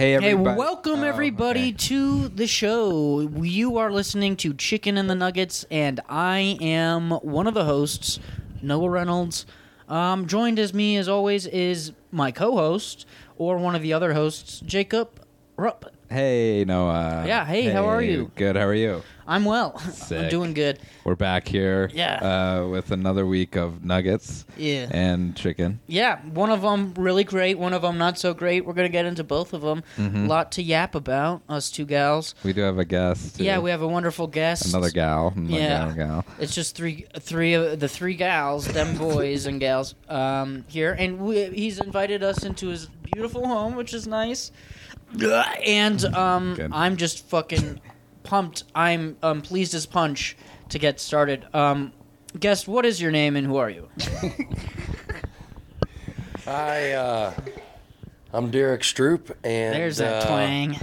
Hey, Hey, welcome Oh, everybody okay. to the show. You are listening to Chicken and the Nuggets, and I am one of the hosts, Noah Reynolds. Um, joined as me, as always, is my co-host or one of the other hosts, Jacob Rupp. Hey, Noah. Yeah, hey, how are you? Good. How are you? I'm well. I'm Sick. doing good. We're back here. Yeah. Uh, with another week of nuggets. Yeah. And chicken. Yeah, one of them really great, one of them not so great. We're gonna get into both of them. A Mm-hmm. lot to yap about, us two gals. We do have a guest. too. Yeah, we have a wonderful guest. another gal. Another Yeah. gal, gal. It's just three, three of the three gals, them boys and gals, um, here, and we, he's invited us into his beautiful home, which is nice. And um, Good. I'm just fucking pumped. I'm um, pleased as punch to get started. Um, guest, what is your name and who are you? Hi, uh, I'm Derek Stroop, and There's that uh, twang.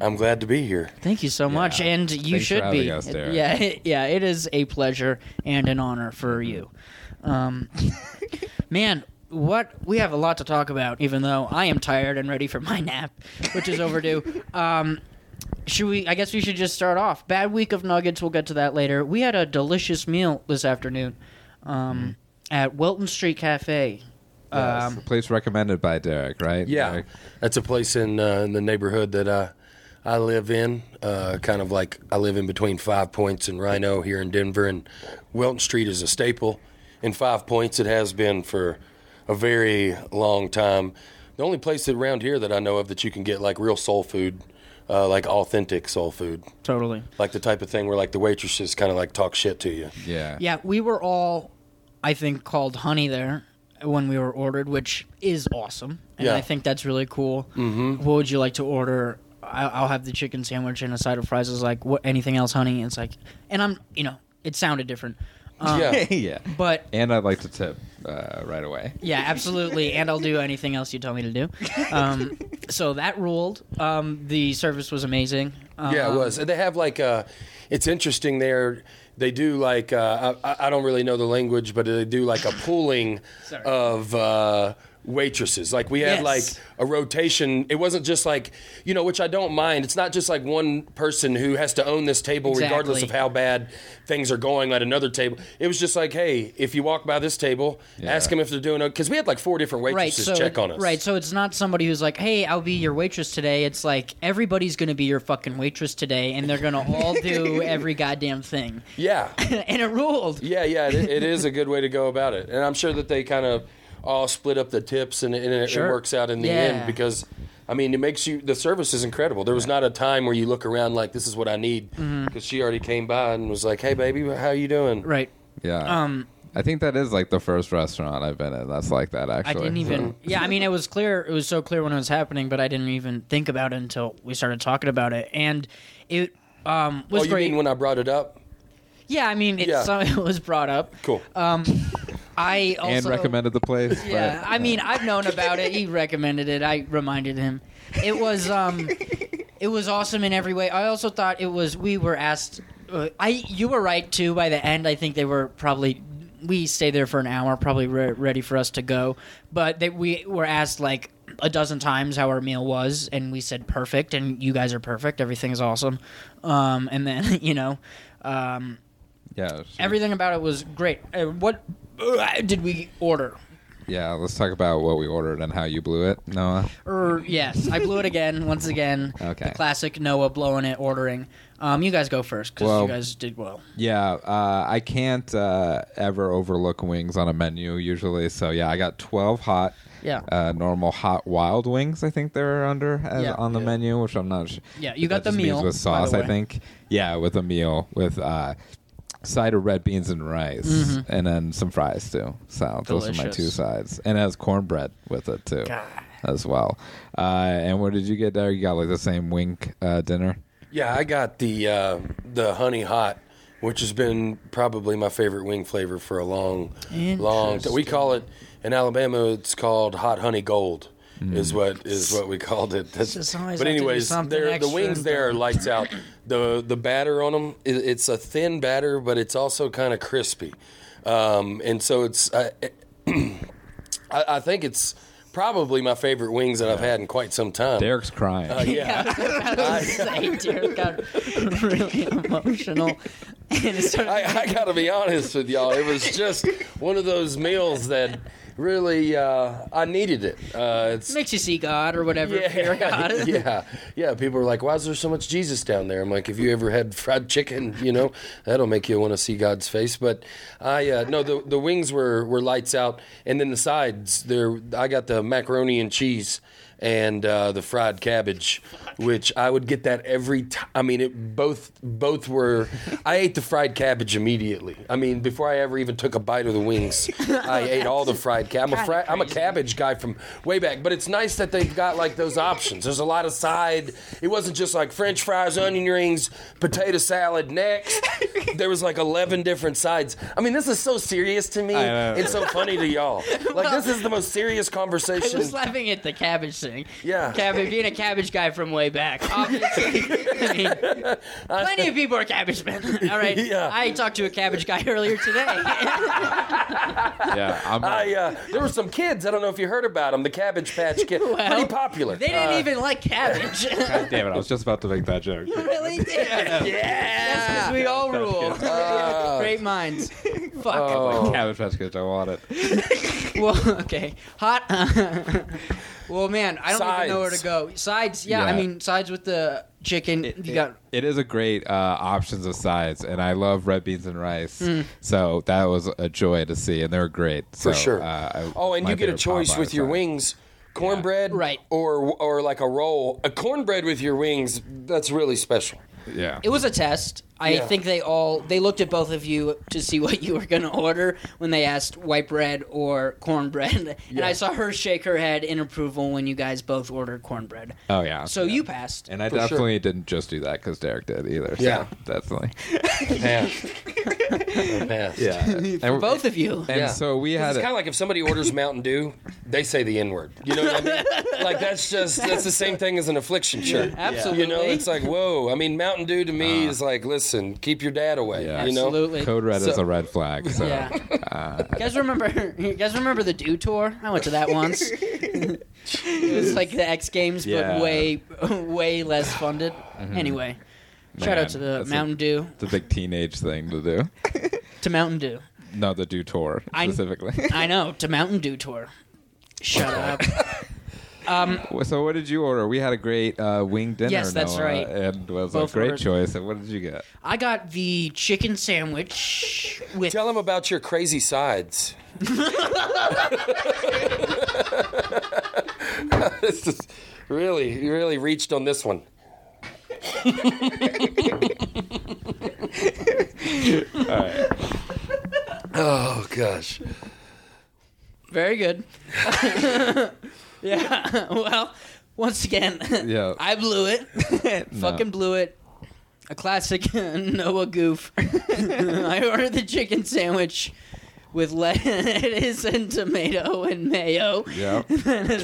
I'm glad to be here. Thank you so much, and you Thanks for should having be. us, Derek. yeah, it, yeah, it is a pleasure and an honor for you. Um, man, what we have a lot to talk about, even though I am tired and ready for my nap, which is overdue. um, should we? I guess we should just start off. Bad week of nuggets. We'll get to that later. We had a delicious meal this afternoon um, at Welton Street Cafe. Um, The place recommended by Derek, right? Yeah, Derek? that's a place in uh, in the neighborhood that I I live in. Uh, kind of like I live in between Five Points and RiNo here in Denver, and Welton Street is a staple in Five Points. It has been for a very long time. The only place around here that I know of that you can get like real soul food, uh, like authentic soul food, totally. like the type of thing where like the waitresses kind of like talk shit to you. Yeah. Yeah, we were all, I think, called honey there when we were ordered, which is awesome, and Yeah. I think that's really cool. Mm-hmm. What would you like to order? I- I'll have the chicken sandwich and a side of fries. Is like what? Anything else, honey? It's like, and I'm, you know, it sounded different. Um, yeah. yeah. But And I'd like to tip uh, right away. yeah, absolutely, and I'll do anything else you tell me to do. Um, so that ruled. Um, the service was amazing. Um, Yeah, it was. And they have like uh it's interesting there. They do like uh, I, I don't really know the language, but they do like a pooling of uh, waitresses. Like we had Yes. like a rotation. It wasn't just like you know, which I don't mind. It's not just like one person who has to own this table, regardless of how bad things are going at another table. It was just like, hey, if you walk by this table, Yeah. ask them if they're doing it. Because we had like four different Right, waitresses so check on us. right, so it's not somebody who's like, "Hey, I'll be your waitress today." It's like everybody's going to be your fucking waitress today, and they're going to all do every goddamn thing, Yeah. and it ruled. Yeah, yeah, it, it is a good way to go about it, and I'm sure that they kind of all split up the tips, and, and it, Sure. it works out in the Yeah. end because, I mean, it makes you the service is incredible. There was not a time where you look around like this is what I need because she already came by and was like, "Hey, baby, how are you doing?" Mm-hmm. Right. Yeah. Um, I think that is like the first restaurant I've been in. That's like that, Actually, I didn't even. Yeah, I mean, it was clear. It was so clear when it was happening, but I didn't even think about it until we started talking about it, and it um, was Oh, you great. mean when I brought it up? yeah, I mean, it, Yeah. so, it was brought up. Cool. I also and recommended the place. Yeah, but- I mean, I've known about it. He recommended it. I reminded him. It was um, it was awesome in every way. I also thought it was. We were asked. Uh, I you were right too. By the end, I think they were probably. We stayed there for an hour, probably re- ready for us to go. But they, we were asked like a dozen times how our meal was, and we said perfect. And you guys are perfect. Everything is awesome. Um, and then you know, um, yeah. everything about it was great. Uh, what uh, did we order? Yeah, let's talk about what we ordered and how you blew it, Noah. Er, yes, I blew it again, once again. Okay. The classic Noah blowing it, ordering. Um, you guys go first because Well- you guys did well. Yeah, uh, I can't uh, ever overlook wings on a menu usually. So yeah, I got twelve hot, Yeah. uh, normal hot wild wings. I think they're under as, Yeah. on the Yeah. menu, which I'm not. sure. Yeah, you got the meal, with by sauce. the I think. Yeah, with a meal with side of red beans and rice, and then some fries too. So those are my Mm-hmm. Two sides, and it has cornbread with it too, God. as well. Uh, and what did you get there? You got like the same wink uh, dinner. Yeah, I got the uh, the honey hot, which has been probably my favorite wing flavor for a long, long. time. We call it in Alabama. It's called hot honey gold. Is what is what we called it. That's, Just but have anyways, the wings there are lights out. The the batter on them, it, it's a thin batter, but it's also kind of crispy, um, and so it's. I, I, I think it's probably my favorite wings that I've had in quite some time. Derek's crying. Uh, yeah. I was about to say, Derek got really emotional. And it started I, I got to be honest with y'all. It was just one of those meals that really uh, I needed it. Uh, it's makes you see God or whatever. if you're God. yeah, yeah, yeah. People are like, "Why is there so much Jesus down there?" I'm like, "If you ever had fried chicken, you know, that'll make you want to see God's face." But I uh, no, the the wings were were lights out, and then the sides there. I got the macaroni and cheese and uh, the fried cabbage, which I would get that every time. I mean, it both both were. I ate the fried cabbage immediately. I mean, before I ever even took a bite of the wings, I ate all the fried cabbage. I'm a fri- I'm a cabbage guy from way back, but it's nice that they've got like those options. There's a lot of side. It wasn't just like French fries, onion rings, potato salad. Next, there was like 11 different sides. I mean, this is so serious to me. It's so funny to y'all. Like this is the most serious conversation. I conversation. was laughing at the cabbage thing. Yeah. Cabbage, being a cabbage guy from way back. Obviously. I mean, plenty of people are cabbage men. All right. Yeah. I talked to a cabbage guy earlier today. yeah, I'm. I, uh, there were some kids. I don't know if you heard about them. The Cabbage Patch Kids. Well, pretty popular. they didn't Uh, even like cabbage. God damn it! I was just about to make that joke. You really? Yeah. Yeah. We all rule. Uh, Great minds. Fuck. Oh. Cabbage Patch Kids, I want it. Well, okay. Hot. Well, man, I don't even know where to go. Sides, yeah, I mean, sides with the chicken. you got. It is a great uh, options of sides, and I love red beans and rice. Hmm. So that was a joy to see, and they were great. For So, sure. Uh, I- oh, and you get a choice with your side. wings. Cornbread, Right. Or or like a roll. A cornbread with your wings. That's really special. Yeah, It was a test. I Yeah. think they all they looked at both of you to see what you were going to order when they asked white bread or cornbread, and Yeah. I saw her shake her head in approval when you guys both ordered cornbred. Oh yeah. So yeah. you passed. And I For sure. definitely didn't just do that because Derek did either. So Yeah. definitely. Passed. Yeah. For and, both of you. And Yeah. so we had. It's kind of like if somebody orders Mountain Dew, they say the N word. You know what I mean? like that's just that's the same thing as an affliction shirt. Absolutely. You know, it's like whoa. I mean, Mountain Dew to me uh. is like, listen, keep your dad away. Yeah. You know, Absolutely. Code red is a red flag. So Yeah. uh, You guys remember? You guys remember the Dew Tour? I went to that once. it was like the X Games, Yeah. but way, way less funded. Anyway, shout out to the that's a- Mountain Dew. it's a big teenage thing to do. To Mountain Dew. No, the Dew Tour I- specifically. I know. To Mountain Dew tour. Shut up. so what did you order? We had a great uh, wing dinner. Yes, that's Noah, right. And it was Both a great ordered. choice. And what did you get? I got the chicken sandwich with. tell them about your crazy sides. this is really, you really reached on this one. Oh gosh. Very good. yeah. Well, once again, Yeah. I blew it. Fucking blew it. A classic Noah goof. I ordered the chicken sandwich with lettuce and tomato and mayo. Yeah. and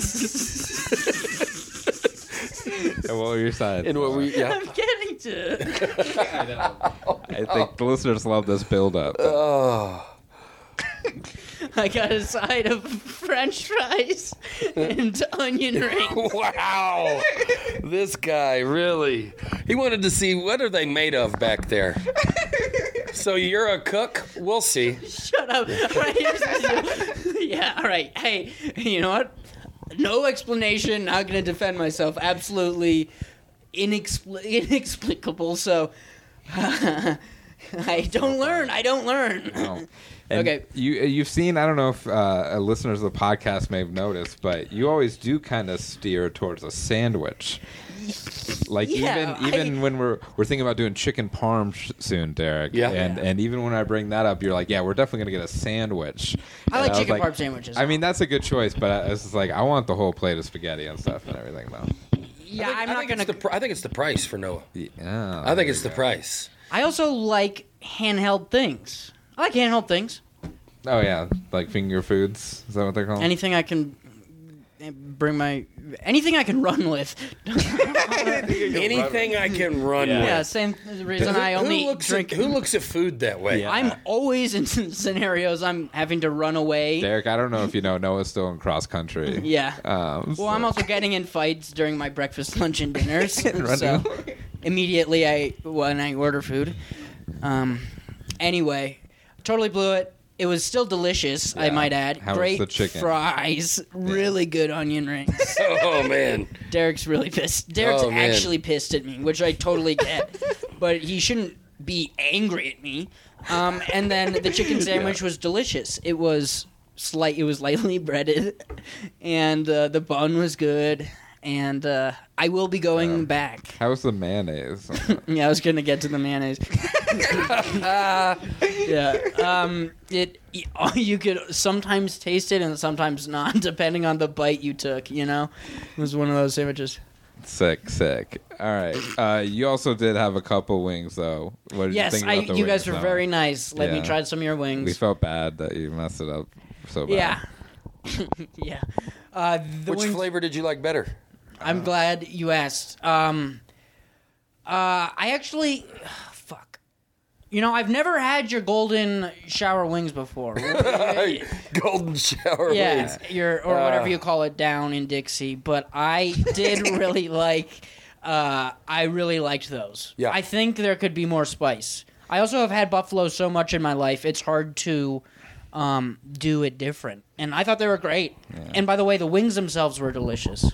what were your sides? And what we yeah. I'm getting to. it. I think the listeners love this build up. Oh. I got a side of French fries and onion rings. Wow. this guy really. He wanted to see what are they made of back there. So you're a cook? We'll see. Shut up. All right, here's yeah, all right. Hey, you know what? No explanation. Not going to defend myself. Absolutely inexpli- inexplicable. So I don't learn. I don't learn. Oh. And Okay. You you've seen I don't know if uh, listeners of the podcast may have noticed, but you always do kind of steer towards a sandwich. Like Yeah, even even I- when we're we're thinking about doing chicken parm sh- soon, Derek. Yeah. And Yeah. and even when I bring that up, you're like, yeah, we're definitely gonna get a sandwich. I like And was chicken parm sandwiches. I mean, that's a good choice, but I, it's just like I want the whole plate of spaghetti and stuff and everything though. yeah, I think, I'm not think going it's the to. I think it's the price for Noah. Yeah. I think it's the price. I also like handheld things. I like handheld things. Oh yeah, like finger foods. Is that what they're called? Anything I can bring my anything I can run with. Anything I can run Yeah. with. yeah, same reason I Who- only who looks drink. At, who looks at food that way? Yeah. I'm always in scenarios I'm having to run away. Derek, I don't know if you know Noah's still in cross country. Yeah. Um, Well, I'm also getting in fights during my breakfast, lunch, and dinners. Running so immediately, I when I order food. Um, anyway, totally blew it. It was still delicious, I Yeah. might add. How was Great the chicken? fries, really good onion rings. Oh man. Derek's really pissed. Derek's Oh, man. actually pissed at me, which I totally get. but he shouldn't be angry at me. Um, and then the chicken sandwich was delicious. It was slight. It was lightly breaded, and uh, the bun was good. And uh, I will be going back. How was the mayonnaise? Yeah, I was gonna get to the mayonnaise. yeah, um, it you could sometimes taste it and sometimes not, depending on the bite you took. You know, it was one of those sandwiches. sick, sick. All right. Uh, you also did have a couple wings, though. What did Yes, you think I, about the you wings, guys were Noah? very nice. Let me Yeah. try some of your wings. We felt bad that you messed it up so bad. yeah, yeah. Uh, the Which wings, flavor did you like better? I'm glad you asked. Um, uh, I actually, fuck. You know, I've never had your golden shower wings before. Golden shower yeah, wings. your or Uh. whatever you call it down in Dixie. But I did really like. Uh, I really liked those. Yeah. I think there could be more spice. I also have had buffalo so much in my life; it's hard to um, do it different. And I thought they were great. And by the way, the wings themselves were delicious.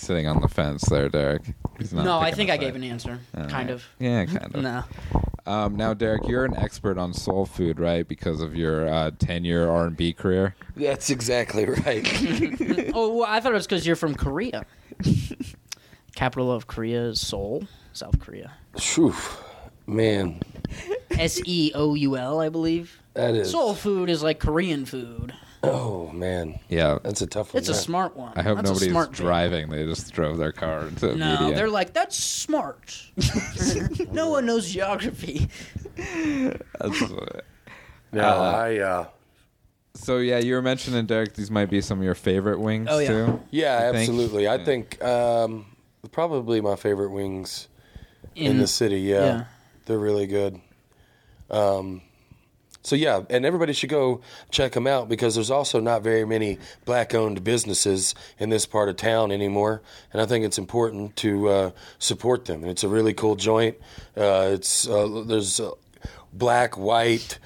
He's sitting on the fence there, Derek. He's not no, I think I gave an answer. All kind right. of. Yeah, kind of. No. Um, now, Derek, you're an expert on soul food, right? Because of your uh, ten-year R&B career. That's exactly right. Oh, well, I thought it was because you're from Korea. Capital of Korea is Seoul, South Korea. Phew. Man, S E O U L, I believe. that is. Soul food is like Korean food. Oh man, Yeah. that's a tough one. It's a yeah. smart one. I hope That's a nobody's smart thing. driving. They just drove their car into a No, median. they're like that's smart. no one knows geography. That's what- No, Uh, I. Uh, so yeah, you were mentioning Derek. These might be some of your favorite wings Oh, yeah. too. yeah, You think? absolutely. I Yeah. think um, probably my favorite wings in, In, the city. Yeah, yeah. they're really good. Um, so yeah, and everybody should go check them out because there's also not very many black-owned businesses in this part of town anymore, and I think it's important to uh, support them. And it's a really cool joint. Uh, it's uh, there's uh, black, white.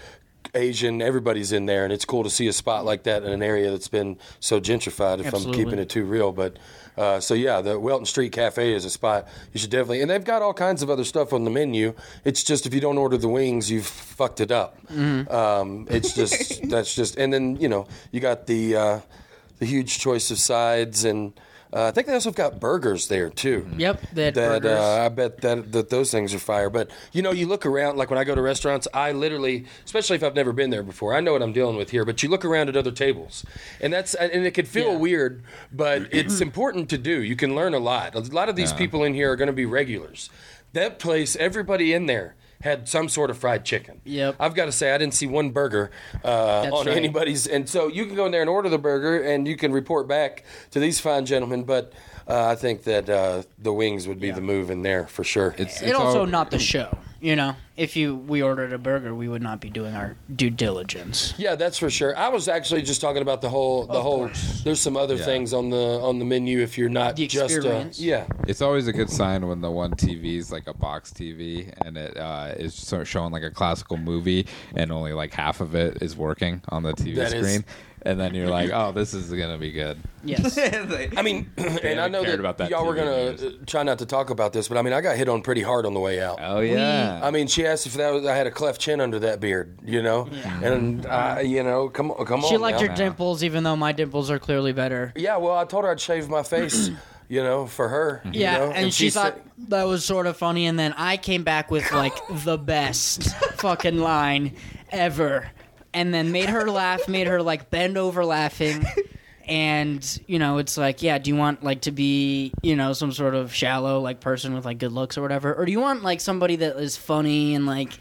Asian, everybody's in there, and it's cool to see a spot like that in an area that's been so gentrified. If Absolutely. I'm keeping it too real, but uh, so yeah, the Welton Street Cafe is a spot you should definitely. And they've got all kinds of other stuff on the menu. It's just if you don't order the wings, you've fucked it up. Um, it's just that's just. And then you know you got the uh, the huge choice of sides, and uh, I think they also have got burgers there too. Yep, they had That burgers. uh, I bet that, that those things are fire. But you know, you look around. Like when I go to restaurants, I literally, especially if I've never been there before, I know what I'm dealing with here. But you look around at other tables, and that's and it could feel Yeah. weird, but it's important to do. You can learn a lot. A lot of these Yeah. people in here are going to be regulars. That place, everybody in there had some sort of fried chicken. Yep. I've got to say, I didn't see one burger uh, on right. anybody's. And so you can go in there and order the burger, and you can report back to these fine gentlemen. But uh, I think that uh, the wings would be the move in there for sure. It's, it it's also all- not the show. You know, if you we ordered a burger, we would not be doing our due diligence. Yeah, that's for sure. I was actually just talking about the whole the whole. There's some other Yeah. things on the on the menu if you're not The just uh, experience. yeah. It's always a good sign when the one TV is like a box TV and it uh, is sort of showing like a classical movie and only like half of it is working on the TV That is- screen. And then you're like, oh, this is gonna be good. Yes. I mean, and I know cared that, about that y'all were TV gonna news. uh, try not to talk about this, but I mean, I got hit on pretty hard on the way out. Oh yeah. I mean, she asked if that was, I had a cleft chin under that beard, you know, and uh, you know, come on, come She on. liked now. your dimples, even though my dimples are clearly better. Yeah, well, I told her I'd shave my face, you know, for her. you Yeah, know, and, she, thought said- that was sort of funny, and then I came back with like the best fucking line ever, and then made her laugh, made her like bend over laughing, and you know it's like, yeah, do you want like to be you know some sort of shallow like person with like good looks or whatever, or do you want like somebody that is funny and like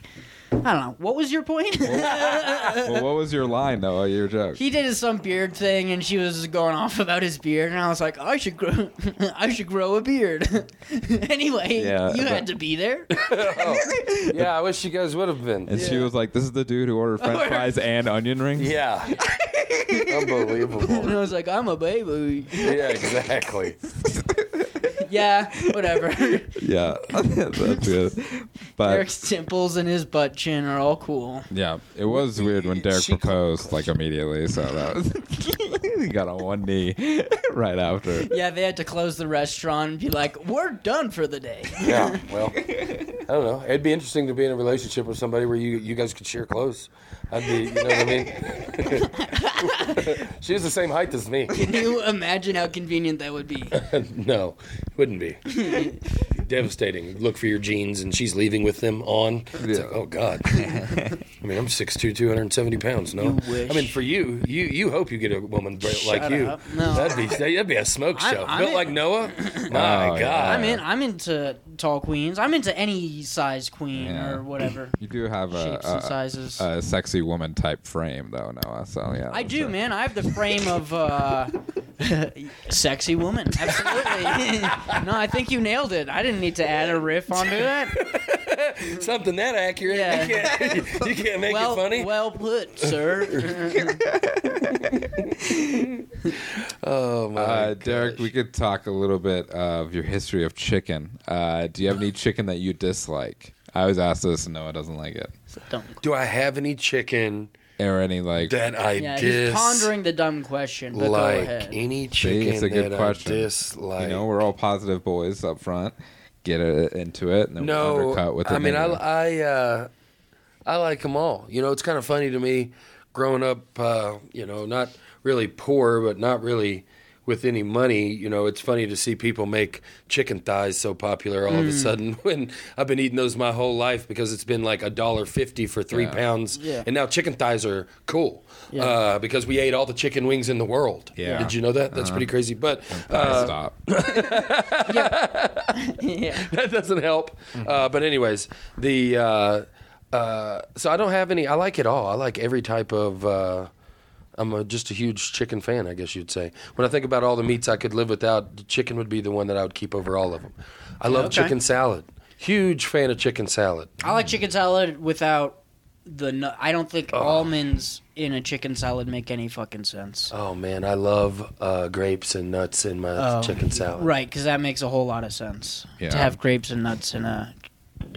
I don't know. What was your point? well, what was your line though? Your joke. he did some beard thing, and she was going off about his beard, and I was like, I should grow, I should grow a beard. anyway, Yeah, you but- had to be there. Oh, yeah, I wish you guys would have been. and she was like, "This is the dude who ordered French fries and onion rings." Yeah. Unbelievable. and Unbelievable. I was like, I'm a baby. Yeah, exactly. Yeah, whatever. Yeah, that's good. But Derek's temples and his butt chin are all cool. yeah, it was weird when Derek She- proposed like immediately. So that was he got on one knee right after. Yeah, they had to close the restaurant and be like, "We're done for the day." Yeah. Well, I don't know. It'd be interesting to be in a relationship with somebody where you you guys could share clothes. I'd be, you know what I mean? She's the same height as me. Can you imagine how convenient that would be? no, wouldn't be. Devastating. Look for your jeans, and she's leaving with them on. It's like, oh God. I mean, I'm 6'2", 270 pounds. No, You wish. I mean, for you, you you hope you get a woman built like you. up. No. That'd be that'd be a smoke I'm- show. I'm Built in- like Noah. My Oh, God. I'm in. I'm into tall queens. I'm into any size queen Yeah. or whatever You do have a, shapes and a, sizes. a sexy woman type frame though, Noah. So yeah, I that's do, it. man. I have the frame of uh, sexy woman. Absolutely. no, I think you nailed it. I didn't need to add a riff onto that. Something that accurate. Yeah. You can't, you can't make well, it funny. well put, sir. oh my. Uh, Derek, we could talk a little bit of your history of chicken. Uh, do you have any chicken that you dislike? I always ask this, and Noah doesn't like it. Don't. Do I have any chicken Or any like that I Yeah, dis he's pondering the dumb question, but go like ahead. any See, chicken it's a good that question. I dislike? you know, we're all positive boys up front. Get it into it, and then no, we'll undercut with the I mean, I, negative. I, uh, I like them all. You know, it's kind of funny to me, growing up. Uh, you know, not really poor, but not really with any money. You know, it's funny to see people make chicken thighs so popular all of a Mm. sudden. When I've been eating those my whole life because it's been like a dollar fifty for three Yeah. pounds, Yeah. and now chicken thighs are cool. Yeah. Uh, because we ate all the chicken wings in the world. Yeah. Did you know that? That's pretty crazy. But uh, stop. yeah. that doesn't help. Mm-hmm. Uh, but anyways, the uh, uh, so I don't have any. I like it all. I like every type of. I'm a, just a huge chicken fan, I guess you'd say. When I think about all the meats I could live without, the chicken would be the one that I would keep over all of them. I love Okay. chicken salad. Huge fan of chicken salad. I like chicken salad without the. nu- I don't think almonds in a chicken salad make any fucking sense. Oh man, I love uh, grapes and nuts in my Oh, chicken salad. Right, because that makes a whole lot of sense. Yeah. To have grapes and nuts in a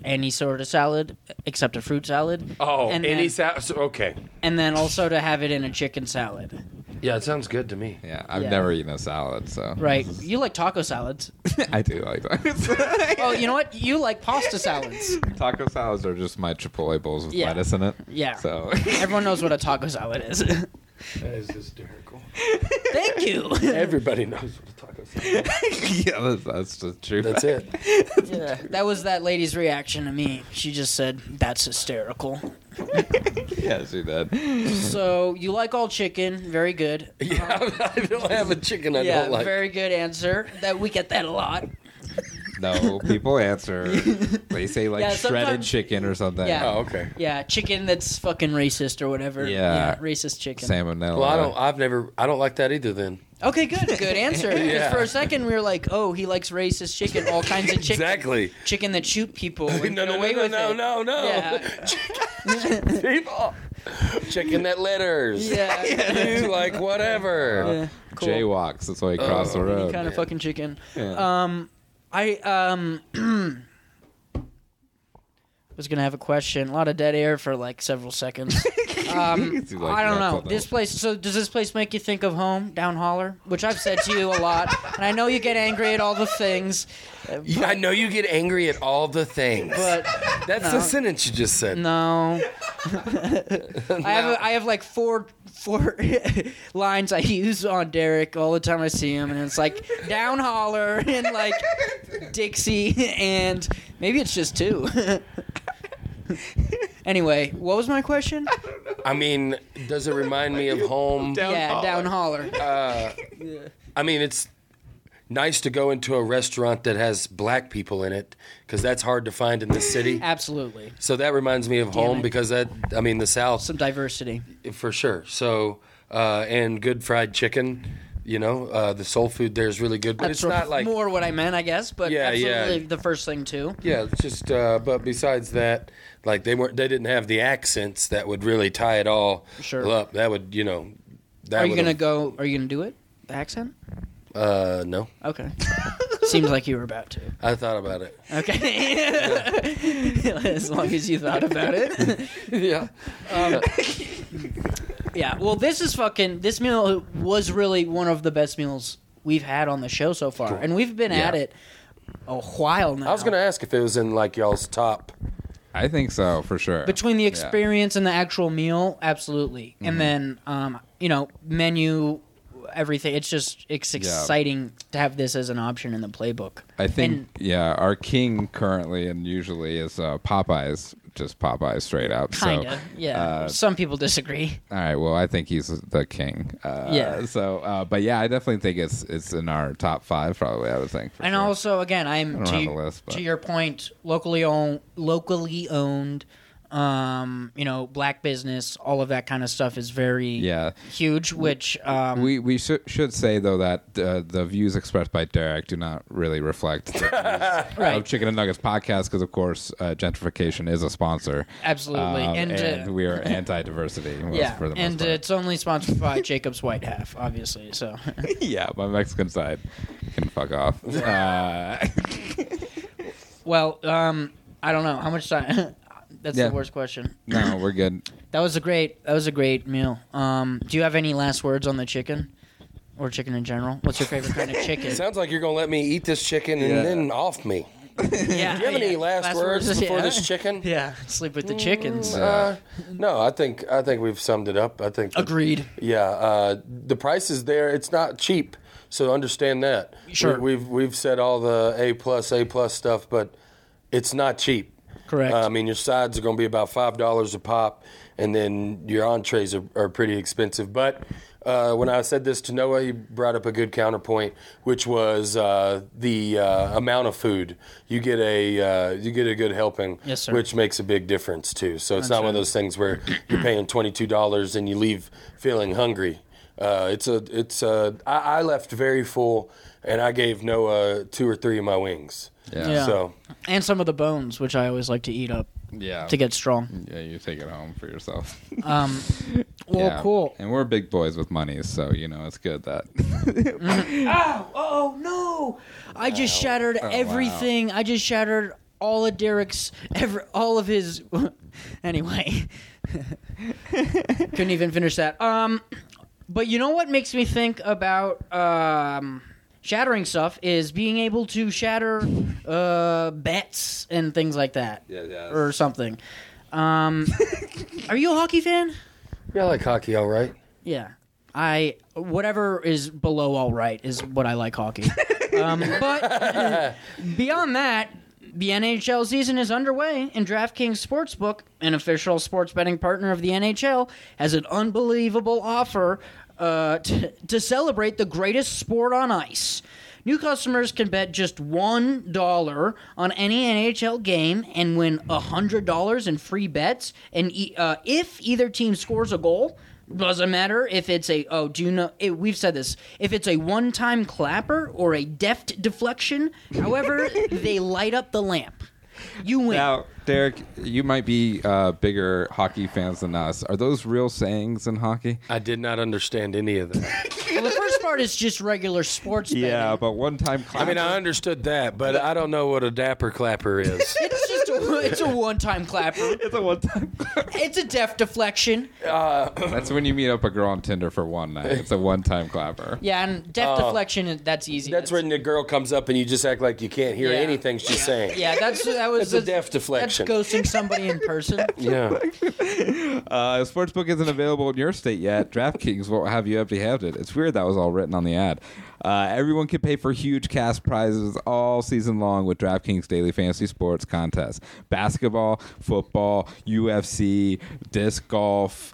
any sort of salad except a fruit salad. Oh, and any then, salad? Okay, and then also to have it in a chicken salad. yeah, it sounds good to me. Yeah, I've Yeah. never eaten a salad, so Right. You like taco salads. I do like that. Oh, you know what? You like pasta salads. Taco salads are just my Chipotle bowls with Yeah. lettuce in it. Yeah. So Everyone knows what a taco salad is. That is hysterical. Thank you. Everybody knows what a taco salad. is. yeah, that's, that's the truth. That's it. yeah, that was that lady's reaction to me. She just said, "That's hysterical." yeah, she did. So you like all chicken? Very good. Yeah, I don't have a chicken I yeah, don't like. very good answer. That we get that a lot. No, people answer. They say like Yeah, shredded sometimes- chicken or something. Yeah. Oh, okay. Yeah, chicken that's fucking racist or whatever. Yeah. racist chicken. Salmonella. Well, I don't. I've never. I don't like that either. Then Okay, good, good answer. 'Cause Yeah. For a second, we were like, "Oh, he likes racist chicken, all kinds of chicken, exactly. chicken that shoot people." And No, get no, away no, with no, it. no, no. Yeah, People. Chicken that litters. yeah, You like whatever. yeah. Cool. Jaywalks. That's why he crossed the Oh, road. Any kind of fucking chicken. Yeah. Um, I um was gonna have a question. A lot of dead air for like several seconds. Um, like I don't know. This place. So does this place make you think of home, down holler? Which I've said to you a lot, and I know you get angry at all the things, Yeah, I know you get angry at all the things. but That's the sentence you just said. no. I have I have like four four lines I use on Derek all the time I see him, and it's like down holler and like Dixie, and maybe it's just two. anyway, what was my question? I mean, does it remind me of home? yeah, down holler. Uh, I mean, it's nice to go into a restaurant that has black people in it because that's hard to find in this city. Absolutely. So that reminds me of Damn home it. because that I mean the South Some diversity. for sure. So uh, and good fried chicken, you know, uh, the soul food there is really good, but That's it's not like more what I meant, I guess, but Yeah, yeah. the first thing too. yeah, it's just uh, but besides that, like they weren't they didn't have the accents that would really tie it all Sure. up. That would you know. That Are you gonna go? Are you gonna do it? The accent? Uh, no, Okay. Seems like you were about to. I thought about it. Okay. as long as you thought about it. yeah. yeah. Well, this is fucking. This meal was really one of the best meals we've had on the show so far, and we've been at Yeah. it a while now. I was gonna ask if it was in like y'all's top. I think so for sure. between the Yeah. experience and the actual meal, absolutely. Mm-hmm. And then, um, you know, menu, everything. It's just it's exciting to have this as an option in the playbook. I think And- yeah, our king currently and usually is uh, Popeyes, just Popeyes straight up. Kinda, so, yeah. uh, Some people disagree. All right. Well, I think he's the king. Uh, Yeah. So, uh, but yeah, I definitely think it's it's in our top five. Probably, I would think. for And sure. also, again, I'm don't to, have y- a list, but- to your point, locally owned, locally owned. Um, you know, black business, all of that kind of stuff is very yeah. huge. Which um, We we should should say though that uh, the views expressed by Derek do not really reflect the views Right. of Chicken and Nuggets podcast because of course uh, gentrification is a sponsor. absolutely, Um, and, uh, we are anti-diversity. yeah, for the and part. it's only sponsored by Jacob's White Half, obviously. So. yeah, my Mexican side can fuck off. Uh, Well, um, I don't know how much time. That's Yeah. the worst question. no, we're good. That was a great. That was a great meal. Um, do you have any last words on the chicken, or chicken in general? What's your favorite kind of chicken? Sounds like you're gonna let me eat this chicken and Yeah. then off me. yeah. Do you have any yeah. last, words before yeah. this chicken? Yeah, sleep with the chickens. Uh, no, I think I think we've summed it up. I think that- Agreed. Yeah, uh, the price is there. It's not cheap, so understand that. Sure. we, have we've said all the A plus A plus stuff, but it's not cheap. Correct. Uh, I mean, your sides are going to be about five dollars a pop, and then your entrees are, are pretty expensive. But uh, when I said this to Noah, he brought up a good counterpoint, which was uh, the uh, amount of food you get a uh, you get a good helping, Yes, which makes a big difference too. So it's That's not one of those things where you're paying twenty two dollars and you leave feeling hungry. Uh, it's a it's a I, I left very full, and I gave Noah two or three of my wings. Yeah. Yeah. So and some of the bones, which I always like to eat up Yeah. to get strong. Yeah, you take it home for yourself. Um, well, Yeah. cool. And we're big boys with money, so you know it's good that. Ow! Oh no! I just shattered Oh, wow. everything. I just shattered all of Derek's, every, all of his. anyway, couldn't even finish that. Um, but you know what makes me think about um shattering stuff is being able to shatter uh bets and things like that, Yeah, yeah. or something. Um, are you a hockey fan? yeah, I like hockey, all right. Yeah. I whatever is below all right is what I like hockey. um, but beyond that, the NHL season is underway, and DraftKings Sportsbook, an official sports betting partner of the NHL, has an unbelievable offer uh, to, to celebrate the greatest sport on ice. New customers can bet just one dollar on any NHL game and win hundred dollars in free bets. And uh, if either team scores a goal, doesn't matter if it's a oh do you know it, we've said this if it's a one-time clapper or a deft deflection. However, they light up the lamp. You win. Now, Derek, you might be uh, bigger hockey fans than us. Are those real sayings in hockey? I did not understand any of that. well, the first part is just regular sports betting. Yeah, but one time. Clapper. I mean, I understood that, but I don't know what a dapper clapper is. It's a, one-time clapper. it's a one time. It's a deft deflection. That's when you meet up a girl on Tinder for one night. It's a one time clapper. Yeah, and deft deflection that's easy. That's when the girl comes up and you just act like you can't hear Yeah. anything she's saying. Yeah, that's that was It's a deft deflection. That's ghosting somebody in person. Yeah. Uh, Sportsbook isn't available in your state yet. DraftKings won't have you empty handed. It's weird that was all written on the ad. Uh, everyone can pay for huge cash prizes all season long with DraftKings Daily Fantasy Sports Contest. Basketball, football, UFC, disc golf,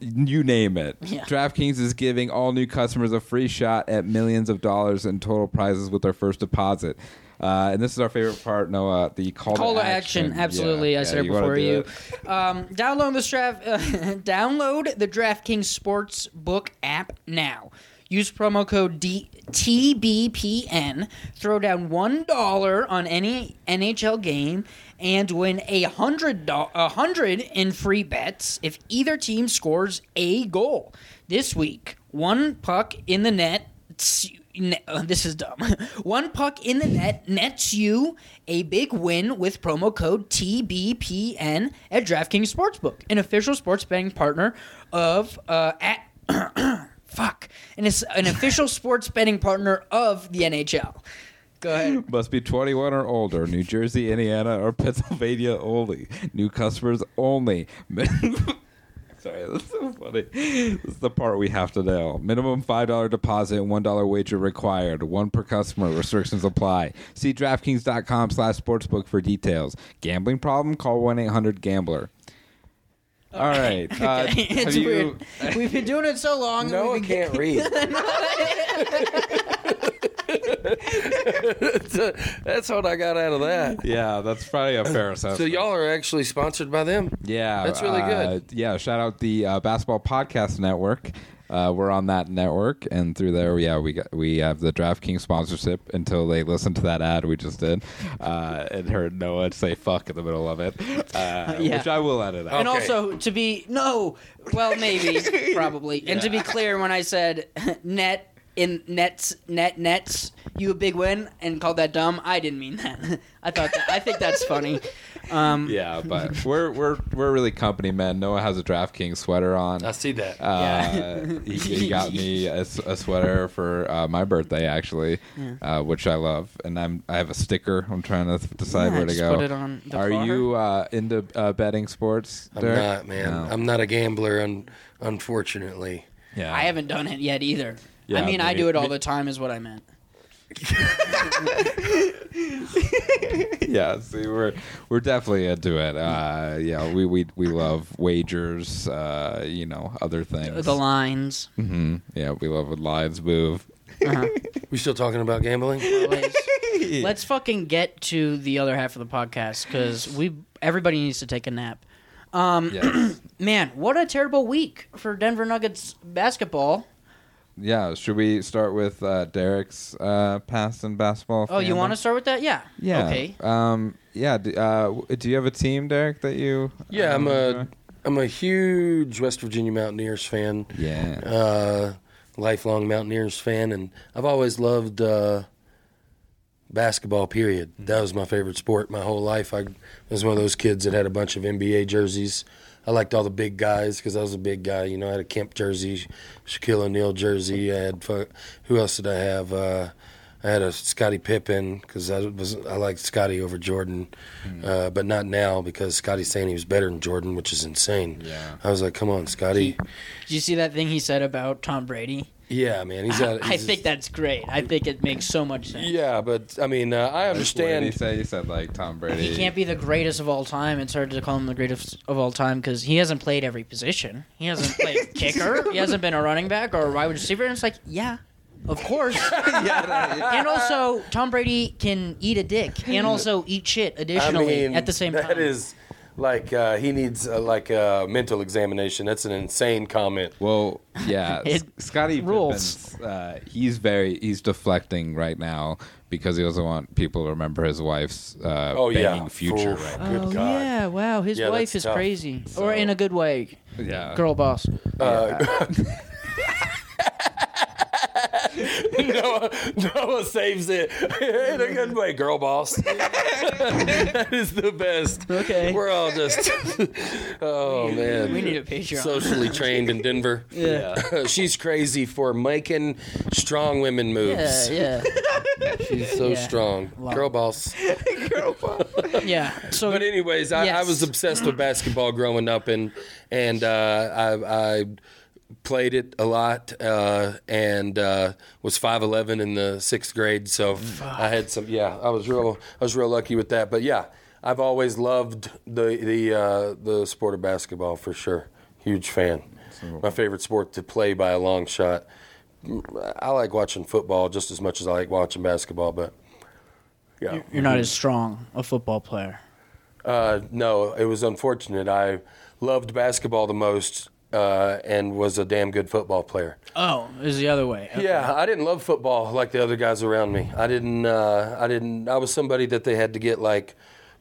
you name it. Yeah. DraftKings is giving all new customers a free shot at millions of dollars in total prizes with their first deposit. Uh, and this is our favorite part, Noah. The call, Call to action, absolutely. Yeah, I yeah, said it before you. Um, download the draft. Uh, download the DraftKings Sportsbook app now. Use promo code D- TBPN. Throw down one dollar on any NHL game and win a hundred a hundred in free bets if either team scores a goal. This week, one puck in the net. Uh, this is dumb. One puck in the net nets you a big win with promo code TBPN at DraftKings Sportsbook, an official sports betting partner of uh, at fuck, and it's an official sports betting partner of the NHL. Go ahead. Must be 21 or older. New Jersey, Indiana, or Pennsylvania only. New customers only. Sorry, that's so funny. This is the part we have to nail. Minimum $5 deposit and $1 wager required. One per customer. Restrictions apply. See DraftKings.com slash sportsbook for details. Gambling problem? Call 1-800-GAMBLER. All right. Uh, Okay, have it's you- weird. We've been doing it so long. that Noah we've been- can't read. That's what I got out of that. Yeah, that's probably a fair assessment. So y'all are actually sponsored by them. Yeah, That's really uh, good. Yeah, shout out the uh, Basketball Podcast Network. Uh, we're on that network, and through there, yeah, we got we have the DraftKings sponsorship until they listen to that ad we just did, uh, and heard Noah say "fuck" in the middle of it, uh, Yeah. which I will edit out. And Okay. also to be no, well maybe probably. And to be clear, when I said net in nets net nets, you a big win and called that dumb, I didn't mean that. I thought that I think that's funny. Um, Yeah, but we're we're we're really company men. Noah has a DraftKings sweater on. I see that. Uh, he, he got me a sweater for uh, my birthday, actually, uh, which I love, and I'm I have a sticker. I'm trying to decide Yeah, where to just go. put it on the Are car. you uh, into uh, betting sports? I'm Derek? not, man. No. I'm not a gambler, un- unfortunately. yeah, I haven't done it yet either. Yeah, I mean, I do it all the time, is what I meant. yeah, see, we're we're definitely into it. Uh, yeah, we we we love wagers. Uh, you know, other things. The lines. hmm Yeah, we love when lines move. Uh-huh. We still talking about gambling? Always. Let's fucking get to the other half of the podcast because we everybody needs to take a nap. Um, Yes. man, what a terrible week for Denver Nuggets basketball. Yeah. Should we start with uh, Derek's uh, past in basketball? Oh, you want to start with that? Yeah. Yeah. Okay. Um. Yeah. Do, uh, w- do you have a team, Derek, that you? Yeah, I'm uh, a I'm a huge West Virginia Mountaineers fan. Yeah. uh, lifelong Mountaineers fan, and I've always loved uh, basketball. Period. That was my favorite sport my whole life. I was one of those kids that had a bunch of NBA jerseys. I liked all the big guys because I was a big guy. You know, I had a Kemp jersey, Shaquille O'Neal jersey. I had who else did I have? Uh, I had a Scottie Pippen because I was I liked Scottie over Jordan, uh, but not now because Scottie's saying he was better than Jordan, which is insane. Yeah. I was like, come on, Scottie. Did you see that thing he said about Tom Brady? Yeah, man, he's got. I he's- think that's great. I think it makes so much sense. Yeah, but I mean, uh, I What did he understand. say? He said like Tom Brady. He can't be the greatest of all time. It's hard to call him the greatest of all time because he hasn't played every position. He hasn't played kicker. He hasn't been a running back or a wide receiver. And it's like, yeah, of course. and also, Tom Brady can eat a dick and also eat shit I additionally mean, at the same time. That is like uh, he needs uh, like a mental examination. That's an insane comment. Well, yeah, It Scottie rules. Pippen's, uh, he's very he's deflecting right now because he doesn't want people to remember his wife's uh, Oh yeah, banging future. Oof, Right now. Good oh God. yeah, wow, his Yeah, wife that's is tough. crazy, So- or in a good way, Yeah, girl boss. Uh, Noah, Noah saves it in a good way, girl boss. that is the best. Okay. We're all just, oh man. We need a Patreon. Socially trained in Denver. Yeah. She's crazy for making strong women yeah, moves. yeah, She's so Yeah. strong. Love Girl it. boss. yeah. So But anyways, I, I was obsessed with basketball growing up, and and uh, I, I played it a lot, uh, and uh, was five eleven in the sixth grade. So I had some. Yeah, I was real. I was real lucky with that. But yeah, I've always loved the the uh, the sport of basketball for sure. Huge fan. my favorite sport to play by a long shot. I like watching football just as much as I like watching basketball, but yeah. You're not as strong a football player. Uh, no, it was unfortunate. I loved basketball the most uh, and was a damn good football player. Oh, is the other way. Okay. Yeah, I didn't love football like the other guys around me. I didn't. Uh, I didn't. I was somebody that they had to get like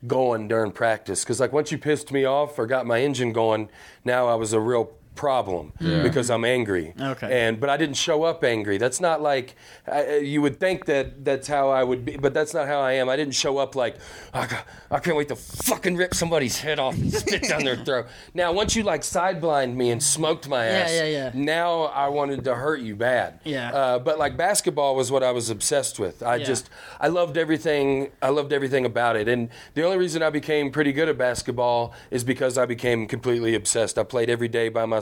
going during practice because like once you pissed me off or got my engine going, now I was a real problem because I'm angry. Okay. And but I didn't show up angry. That's not like I, you would think that that's how I would be, but that's not how I am. I didn't show up like I, I can't wait to fucking rip somebody's head off and spit down their throat. Now once you like sideblind me and smoked my Yeah, ass, yeah, yeah. now I wanted to hurt you bad. Yeah. Uh, but like basketball was what I was obsessed with. I Yeah. just I loved everything. I loved everything about it. And the only reason I became pretty good at basketball is because I became completely obsessed. I played every day by myself.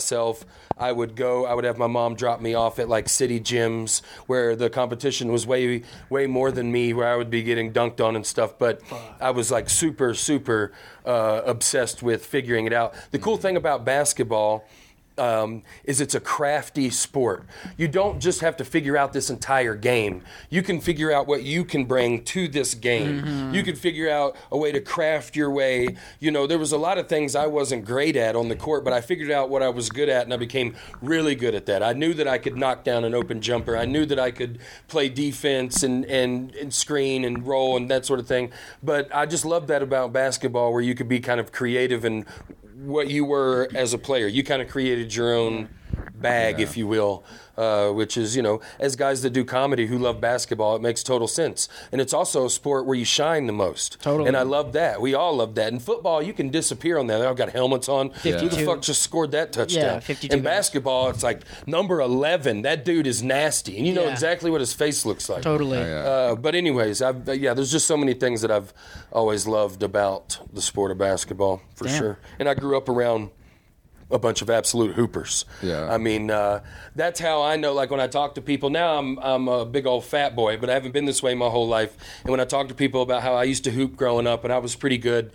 I would go. I would have my mom drop me off at like city gyms where the competition was way way more than me, where I would be getting dunked on and stuff. But I was like super super uh, obsessed with figuring it out. The cool thing about basketball um, is it's a crafty sport. You don't just have to figure out this entire game. You can figure out what you can bring to this game. You can figure out a way to craft your way. You know, there was a lot of things I wasn't great at on the court, but I figured out what I was good at, and I became really good at that. I knew that I could knock down an open jumper. I knew that I could play defense and and, and screen and roll and that sort of thing. But I just loved that about basketball, where you could be kind of creative and what you were as a player. You kind of created your own bag, if you will, uh, which is, you know, as guys that do comedy who love basketball, it makes total sense. And it's also a sport where you shine the most. Totally. And I love that. We all love that. In football, you can disappear on that. They've got helmets on. Who the 52. fuck just scored that touchdown? Yeah, 52 In guys. basketball, it's like number 11. That dude is nasty. And you know Yeah. exactly what his face looks like. Totally. Uh, but anyways, I've, yeah, there's just so many things that I've always loved about the sport of basketball, for Damn. sure. And I grew up around a bunch of absolute hoopers. Yeah. I mean, uh, that's how I know. Like when I talk to people now, I'm I'm a big old fat boy, but I haven't been this way my whole life. And when I talk to people about how I used to hoop growing up and I was pretty good.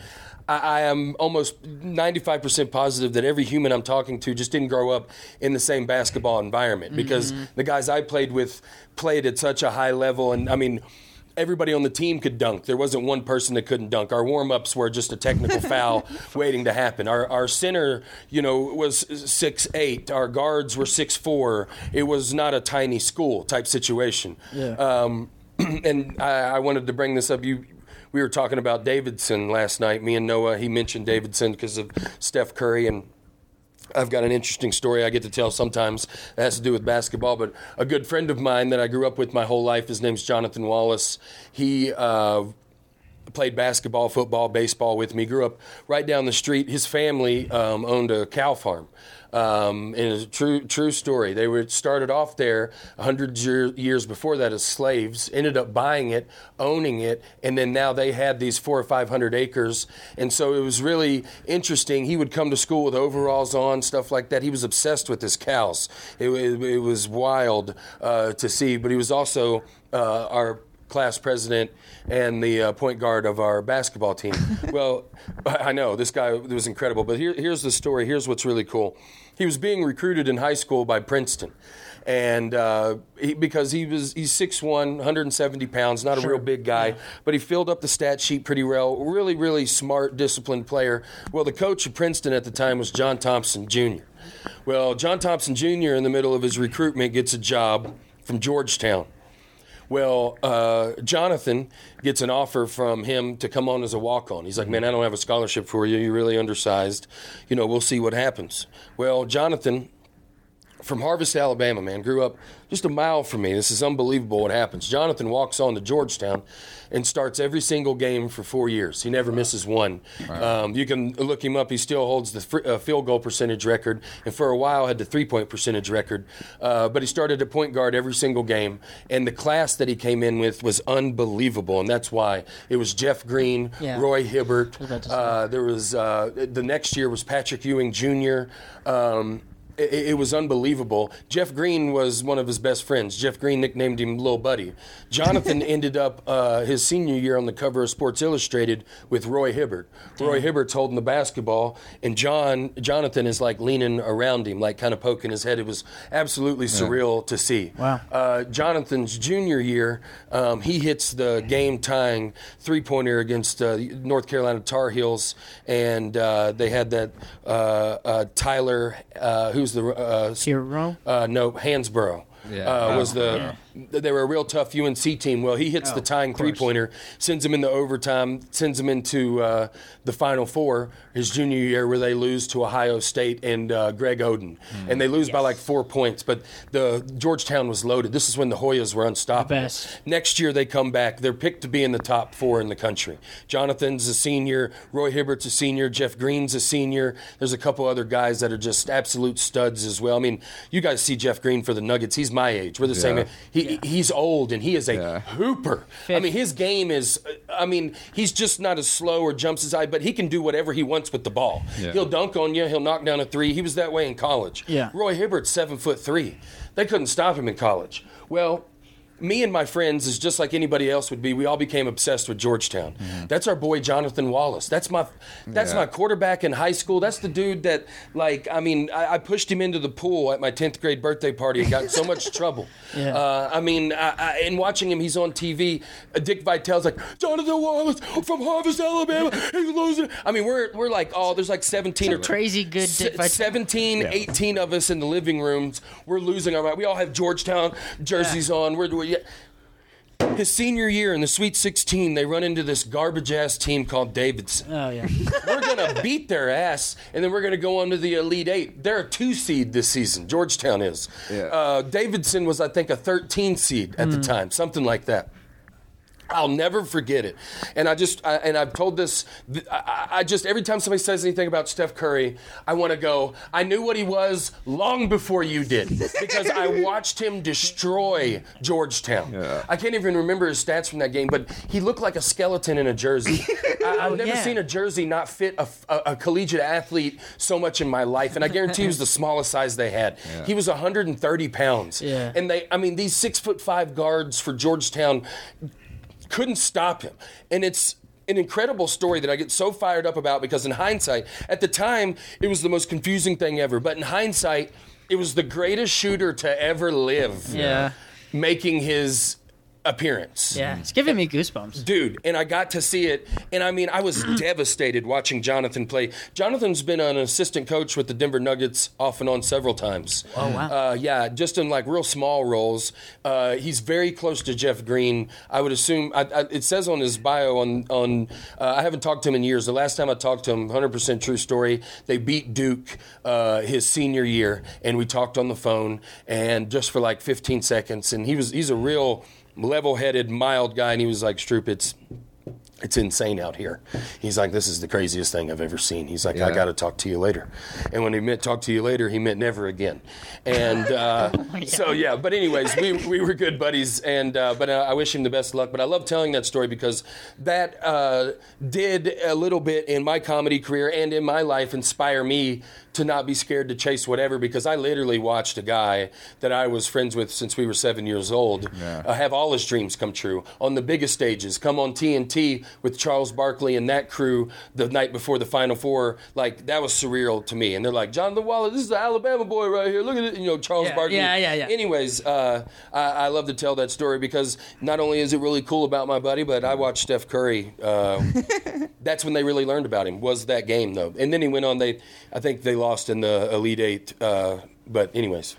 I I am almost 95% positive that every human I'm talking to just didn't grow up in the same basketball environment because the guys I played with played at such a high level. And I mean, everybody on the team could dunk. There wasn't one person that couldn't dunk. Our warm ups were just a technical foul waiting to happen. Our, our center, you know, was six eight. Our guards were six four. It was not a tiny school type situation. Yeah. Um, and I, I wanted to bring this up. You, we were talking about Davidson last night. Me and Noah. He mentioned Davidson because of Steph Curry and. I've got an interesting story I get to tell sometimes that has to do with basketball. But a good friend of mine that I grew up with my whole life, his name's Jonathan Wallace. He uh, played basketball, football, baseball with me. Grew up right down the street. His family um, owned a cow farm. Um, a true true story. They were started off there hundred year, years before that as slaves. Ended up buying it, owning it, and then now they had these four or five hundred acres. And so it was really interesting. He would come to school with overalls on, stuff like that. He was obsessed with his cows. It, it, it was wild uh, to see. But he was also uh, our class president and the uh, point guard of our basketball team. well, I know this guy was incredible, but here, here's the story. Here's what's really cool. He was being recruited in high school by Princeton. And uh, he, because he was he's 6'1", 170 pounds, not a real big guy, but he filled up the stat sheet pretty well. Really, really smart, disciplined player. Well, the coach of Princeton at the time was John Thompson Jr. Well, John Thompson Jr. in the middle of his recruitment gets a job from Georgetown. Well, uh, Jonathan gets an offer from him to come on as a walk on. He's like, Man, I don't have a scholarship for you. You're really undersized. You know, we'll see what happens. Well, Jonathan from Harvest, Alabama, man, grew up just a mile from me. This is unbelievable what happens. Jonathan walks on to Georgetown and starts every single game for four years. He never misses one. Um, you can look him up. He still holds the fr- uh, field goal percentage record, and for a while had the three point percentage record. Uh, but he started at point guard every single game, and the class that he came in with was unbelievable, and that's why it was Jeff Green, Yeah. Roy Hibbert. about to say. Uh, there was uh, the next year was Patrick Ewing Jr. Um, it, it was unbelievable. Jeff Green was one of his best friends. Jeff Green nicknamed him Lil Buddy. Jonathan ended up uh, his senior year on the cover of Sports Illustrated with Roy Hibbert. Roy Hibbert's holding the basketball, and John Jonathan is like leaning around him, like kind of poking his head. It was absolutely surreal to see. Wow. Uh, Jonathan's junior year, um, he hits the game tying three pointer against uh, North Carolina Tar Heels, and uh, they had that uh, uh, Tyler, uh, who's the uh, Hero. uh, no, Hansbrough. Yeah. Uh, Oh, was the they were a real tough UNC team. Well, he hits Oh, the tying three pointer, sends him into overtime, sends him into uh, the Final Four his junior year, where they lose to Ohio State and uh, Greg Oden, Hmm. and they lose by like four points. But the Georgetown was loaded. This is when the Hoyas were unstoppable. Next year they come back. They're picked to be in the top four in the country. Jonathan's a senior. Roy Hibbert's a senior. Jeff Green's a senior. There's a couple other guys that are just absolute studs as well. I mean, you guys see Jeff Green for the Nuggets. He's my age. We're the same. Yeah. Age. He he's old and he is a Yeah. hooper. I mean, his game is. Uh, I mean, he's just not as slow or jumps as high, but he can do whatever he wants with the ball. Yeah. He'll dunk on you. He'll knock down a three. He was that way in college. Yeah. Roy Hibbert's seven foot three. They couldn't stop him in college. Well, me and my friends is just like anybody else would be. We all became obsessed with Georgetown. That's our boy Jonathan Wallace. That's my that's Mm-hmm. Yeah. my quarterback in high school. That's the dude that like I mean I, I pushed him into the pool at my tenth grade birthday party and got in so much trouble. Yeah. Uh, I mean, I, I, in watching him, he's on TV. Uh, Dick Vitale's like Jonathan Wallace from Harvest, Alabama. He's losing. I mean, we're we're like oh, there's like 17 or Crazy good Se- Dick Vitale. 17, 18 of us in the living rooms. We're losing our mind. We all have Georgetown jerseys on. We're, we his senior year in the Sweet 16, they run into this garbage ass team called Davidson. Oh yeah. We're gonna beat their ass, and then we're gonna go on to the Elite Eight. They're a two seed this season. Georgetown is. Yeah. Uh, Davidson was, I think, a 13 seed at the time, something like that. I'll never forget it, and I just I, and I've told this. I, I just every time somebody says anything about Steph Curry, I want to go. I knew what he was long before you did because I watched him destroy Georgetown. Yeah. I can't even remember his stats from that game, but he looked like a skeleton in a jersey. I, I've oh, never yeah. seen a jersey not fit a, a- a collegiate athlete so much in my life, and I guarantee he was the smallest size they had. He was 130 pounds, Yeah. and they, I mean, these six foot five guards for Georgetown couldn't stop him. And it's an incredible story that I get so fired up about because in hindsight, at the time, it was the most confusing thing ever. But in hindsight, it was the greatest shooter to ever live. Yeah. Making his appearance. Yeah. It's giving me goosebumps. Dude, and I got to see it, and I mean, I was devastated watching Jonathan play. Jonathan's been an assistant coach with the Denver Nuggets off and on several times. Oh, wow. Uh, yeah, just in like real small roles. Uh, he's very close to Jeff Green. I would assume. I, I, it says on his bio on on. Uh, I haven't talked to him in years. The last time I talked to him, 100% true story. They beat Duke uh, his senior year, and we talked on the phone, and just for like 15 seconds. And he was he's a real level-headed, mild guy, and he was like, "Stroop, it's." It's insane out here. He's like, this is the craziest thing I've ever seen. He's like, I got to talk to you later. And when he meant talk to you later, he meant never again. And uh, so yeah. But anyways, we, we were good buddies. And uh, but uh, I wish him the best luck. But I love telling that story because that uh, did a little bit in my comedy career and in my life inspire me to not be scared to chase whatever because I literally watched a guy that I was friends with since we were seven years old Yeah. uh, have all his dreams come true on the biggest stages. Come on TNT with Charles Barkley and that crew the night before the Final Four. Like that was surreal to me. And they're like, Jonathan Waller, this is the Alabama boy right here. Look at it, you know Charles Yeah, Barkley. yeah, yeah, yeah. Anyways, uh, I, I love to tell that story because not only is it really cool about my buddy, but I watched Steph Curry. Uh, that's when they really learned about him. Was that game though? And then he went on. They, I think they lost in the Elite Eight. Uh, but anyways,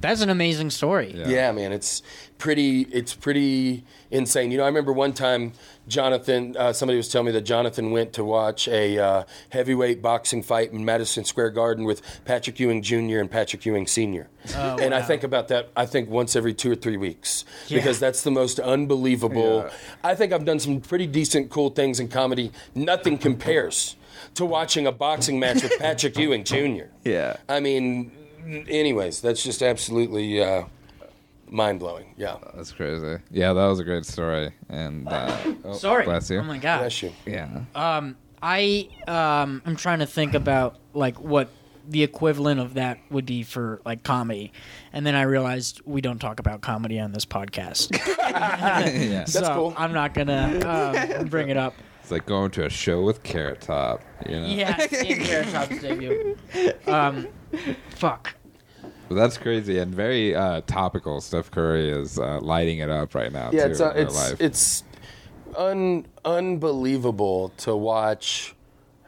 That's an amazing story. Yeah. yeah, man, it's pretty. It's pretty insane. You know, I remember one time, Jonathan. Uh, somebody was telling me that Jonathan went to watch a uh, heavyweight boxing fight in Madison Square Garden with Patrick Ewing Jr. and Patrick Ewing Sr. Oh, and I think about that. I think once every two or three weeks Yeah. because that's the most unbelievable. Yeah. I think I've done some pretty decent, cool things in comedy. Nothing compares to watching a boxing match with Patrick Ewing Jr. Yeah. I mean, anyways, that's just absolutely uh, mind blowing. Yeah. That's crazy. Yeah, that was a great story. And uh, oh, Sorry. bless you. Oh my god. Bless you. yeah. Um, I um, I'm trying to think about like what the equivalent of that would be for like comedy, and then I realized we don't talk about comedy on this podcast. yeah. That's so cool. I'm not gonna um, bring it up. It's like going to a show with Carrot Top. You know? Yeah, seeing Carrot Top's debut. Um, fuck. But that's crazy and very uh, topical. Steph Curry is uh, lighting it up right now. Yeah, too, it's uh, in it's life. it's un, unbelievable to watch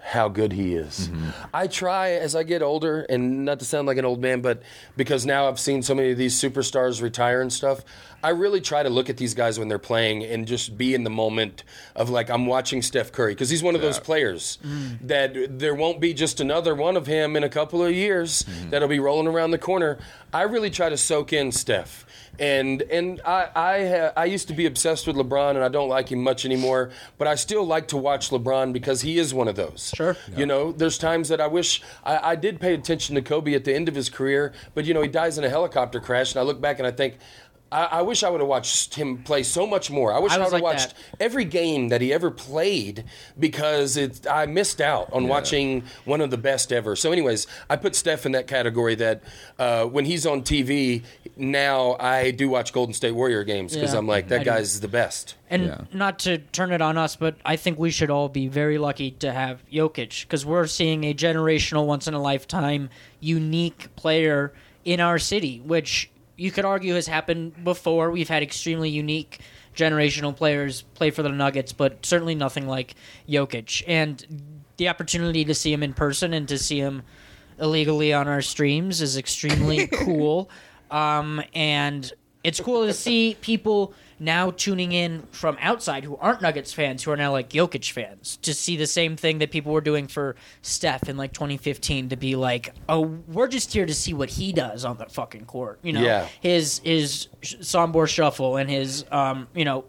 how good he is. Mm-hmm. I try as I get older, and not to sound like an old man, but because now I've seen so many of these superstars retire and stuff, I really try to look at these guys when they're playing and just be in the moment of like I'm watching Steph Curry because he's one of those Yeah. players that there won't be just another one of him in a couple of years that'll be rolling around the corner. I really try to soak in Steph. And and I I, ha- I used to be obsessed with LeBron and I don't like him much anymore, but I still like to watch LeBron because he is one of those. Sure. You know, there's times that I wish I, I did pay attention to Kobe at the end of his career, but you know he dies in a helicopter crash, and I look back and I think. I, I wish I would have watched him play so much more. I wish I I, was would have like watched that. every game that he ever played because it I missed out on watching one of the best ever. So, anyways, I put Steph in that category. That uh, when he's on TV now, I do watch Golden State Warrior games because Yeah. I'm like that I do. guy's the best. And Yeah. not to turn it on us, but I think we should all be very lucky to have Jokic because we're seeing a generational, once in a lifetime, unique player in our city, which you could argue has happened before. We've had extremely unique generational players play for the Nuggets, but certainly nothing like Jokic. And the opportunity to see him in person and to see him illegally on our streams is extremely cool. Um, and it's cool to see people now tuning in from outside who aren't Nuggets fans, who are now like Jokic fans, to see the same thing that people were doing for Steph in like 2015 to be like, oh, we're just here to see what he does on the fucking court. You know, Yeah. his his Sombor shuffle and his um, you know,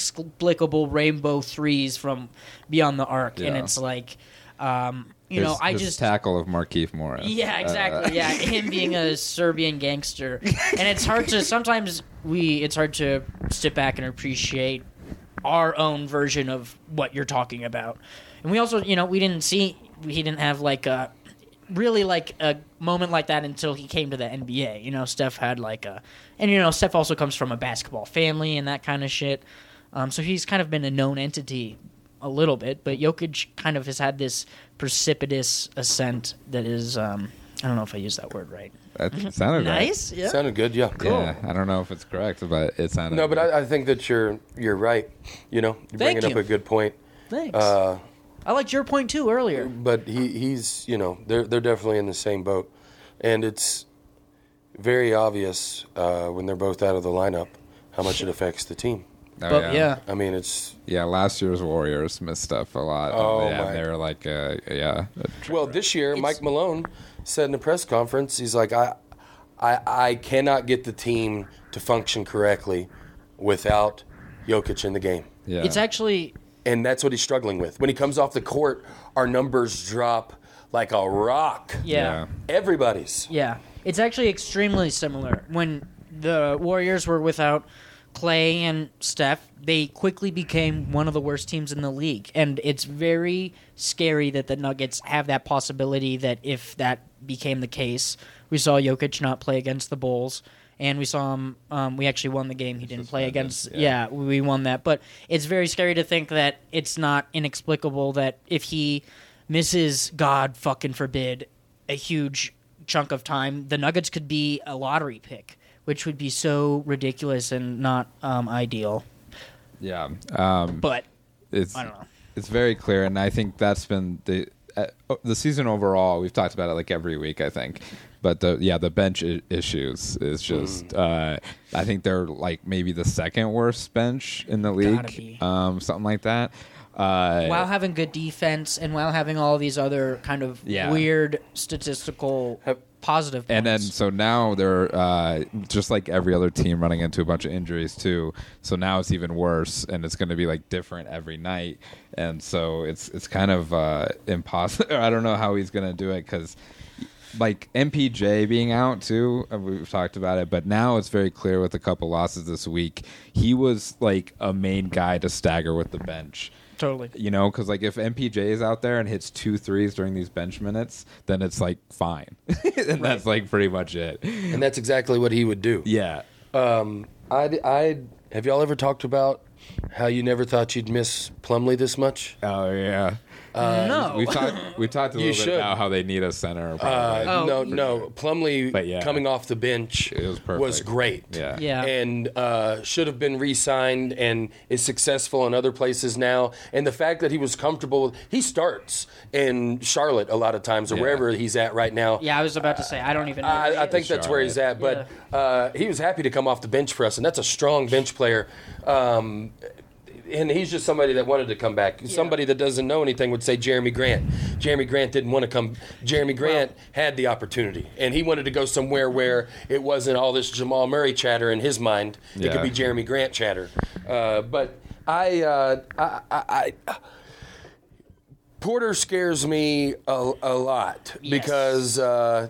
inexplicable rainbow threes from beyond the arc, and it's like, um, you His- know, I just tackle of Markieff Morris. yeah, Uh, exactly. yeah, him being a Serbian gangster, and it's hard to sometimes we it's hard to sit back and appreciate our own version of what you're talking about. And we also, you know, we didn't see he didn't have like a really like a moment like that until he came to the NBA. You know, Steph had like a, and you know, Steph also comes from a basketball family and that kind of shit. Um, so he's kind of been a known entity a little bit, but Jokic kind of has had this precipitous ascent that is, um, I don't know if I used that word right. That sounded right. Nice, yeah. Sounded good, yeah. Yeah, I don't know if it's correct, but it sounded. No, but good. I, I think that you're you're right. You know, you're Thank bringing you. up a good point. Thanks. Uh, I liked your point too earlier. but he, he's you know they're they're definitely in the same boat, and it's very obvious uh, when they're both out of the lineup how much it affects the team. Oh, But yeah. I mean, it's Yeah, last year's Warriors missed stuff a lot. Oh, yeah, my. they were like, uh, yeah. well this year. Mike Malone said in a press conference, he's like, I, I, I cannot get the team to function correctly without Jokic in the game. yeah. It's actually and that's what he's struggling with. When he comes off the court, our numbers drop like a rock. yeah. Everybody's. Yeah, it's actually extremely similar. When the Warriors were without Clay and Steph, they quickly became one of the worst teams in the league, and it's very scary that the Nuggets have that possibility. That if that became the case, we saw Jokic not play against the Bulls. And we saw him. Um, we actually won the game. He didn't play against. Yeah. we won that. But it's very scary to think that it's not inexplicable that if he misses, God fucking forbid, a huge chunk of time, the Nuggets could be a lottery pick, which would be so ridiculous and not um, ideal. yeah. Um, But it's I don't know. it's very clear, and I think that's been the uh, the season overall. We've talked about it like every week, I think. But the yeah, the bench I- issues is just. Uh, I think they're like maybe the second worst bench in the league, um, something like that. Uh, while having good defense and while having all these other kind of Yeah. weird statistical Have- positive points. And then so now they're uh, just like every other team running into a bunch of injuries too. So now it's even worse, and it's going to be like different every night. And so it's it's kind of uh, impossible. I don't know how he's going to do it because like MPJ being out too. We've talked about it, but now it's very clear with a couple losses this week. He was like a main guy to stagger with the bench. Totally. You know, because like if MPJ is out there and hits two threes during these bench minutes, then it's like fine, and that's like pretty much it. And that's exactly what he would do. Yeah. Um, I, I have y'all ever talked about how you never thought you'd miss Plumlee this much? Oh yeah. No. We talked. We talked a You little bit should. about how they need a center. Uh, Oh. no, no. Plumlee But yeah. coming off the bench It was perfect. great. yeah. Yeah. And uh, should have been re-signed and is successful in other places now. And the fact that he was comfortable, he starts in Charlotte a lot of times or Yeah. wherever he's at right now. yeah, I was about to say I don't even know. I, I think that's where he's at, but uh, he was happy to come off the bench for us, and that's a strong bench player. Um, and he's just somebody that wanted to come back. Somebody that doesn't know anything would say Jerami Grant. Jerami Grant didn't want to come. Jerami Grant had the opportunity, and he wanted to go somewhere where it wasn't all this Jamal Murray chatter in his mind. It Yeah. could be Jerami Grant chatter. Uh, but I, uh, I, I, I Porter scares me a, a lot Yes. because uh,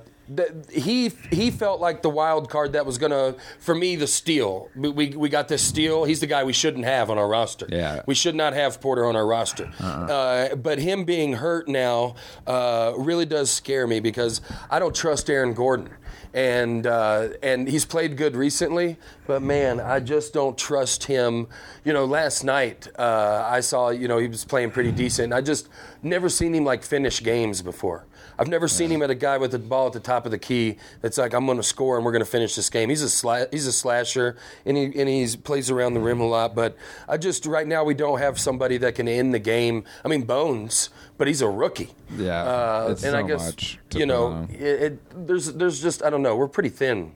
he he felt like the wild card that was gonna for me the steal. We, we we got this steal. He's the guy we shouldn't have on our roster. Yeah. we should not have Porter on our roster. uh but him being hurt now uh, really does scare me because I don't trust Aaron Gordon. And uh, and he's played good recently, but man, I just don't trust him. You know, last night uh, I saw you know he was playing pretty decent. I just never seen him like finish games before. I've never seen him at a guy with a ball at the top of the key that's like I'm going to score and we're going to finish this game. He's a sla- he's a slasher and he and he's plays around the rim a lot. But I just right now we don't have somebody that can end the game. I mean Bones, but he's a rookie. Yeah, uh, it's and so I guess much you know it, it, there's there's just I don't know we're pretty thin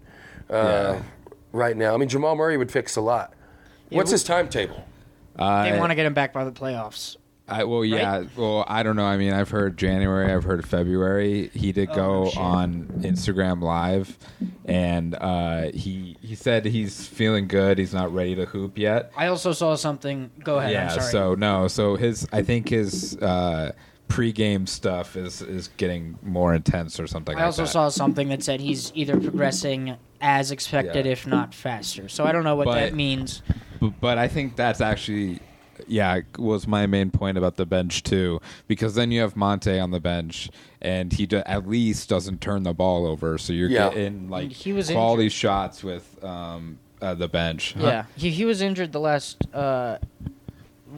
uh, Yeah. right now. I mean Jamal Murray would fix a lot. What's we- his timetable? They want to get him back by the playoffs. I, well, yeah. Well, I don't know. I mean, I've heard January. I've heard February. He did Oh, go on Instagram Live, and uh, he he said he's feeling good. He's not ready to hoop yet. I also saw something. Go ahead. yeah. I'm sorry. So no. So his I think his uh, pregame stuff is is getting more intense or something. I like also that. saw something that said he's either progressing as expected, Yeah. if not faster. So I don't know what But- that means. but, but I think that's actually yeah was my main point about the bench too because then you have Monte on the bench and he do, at least doesn't turn the ball over so you're Yeah. getting like He was quality shots with um, uh, the bench Huh? Yeah, he he was injured the last uh,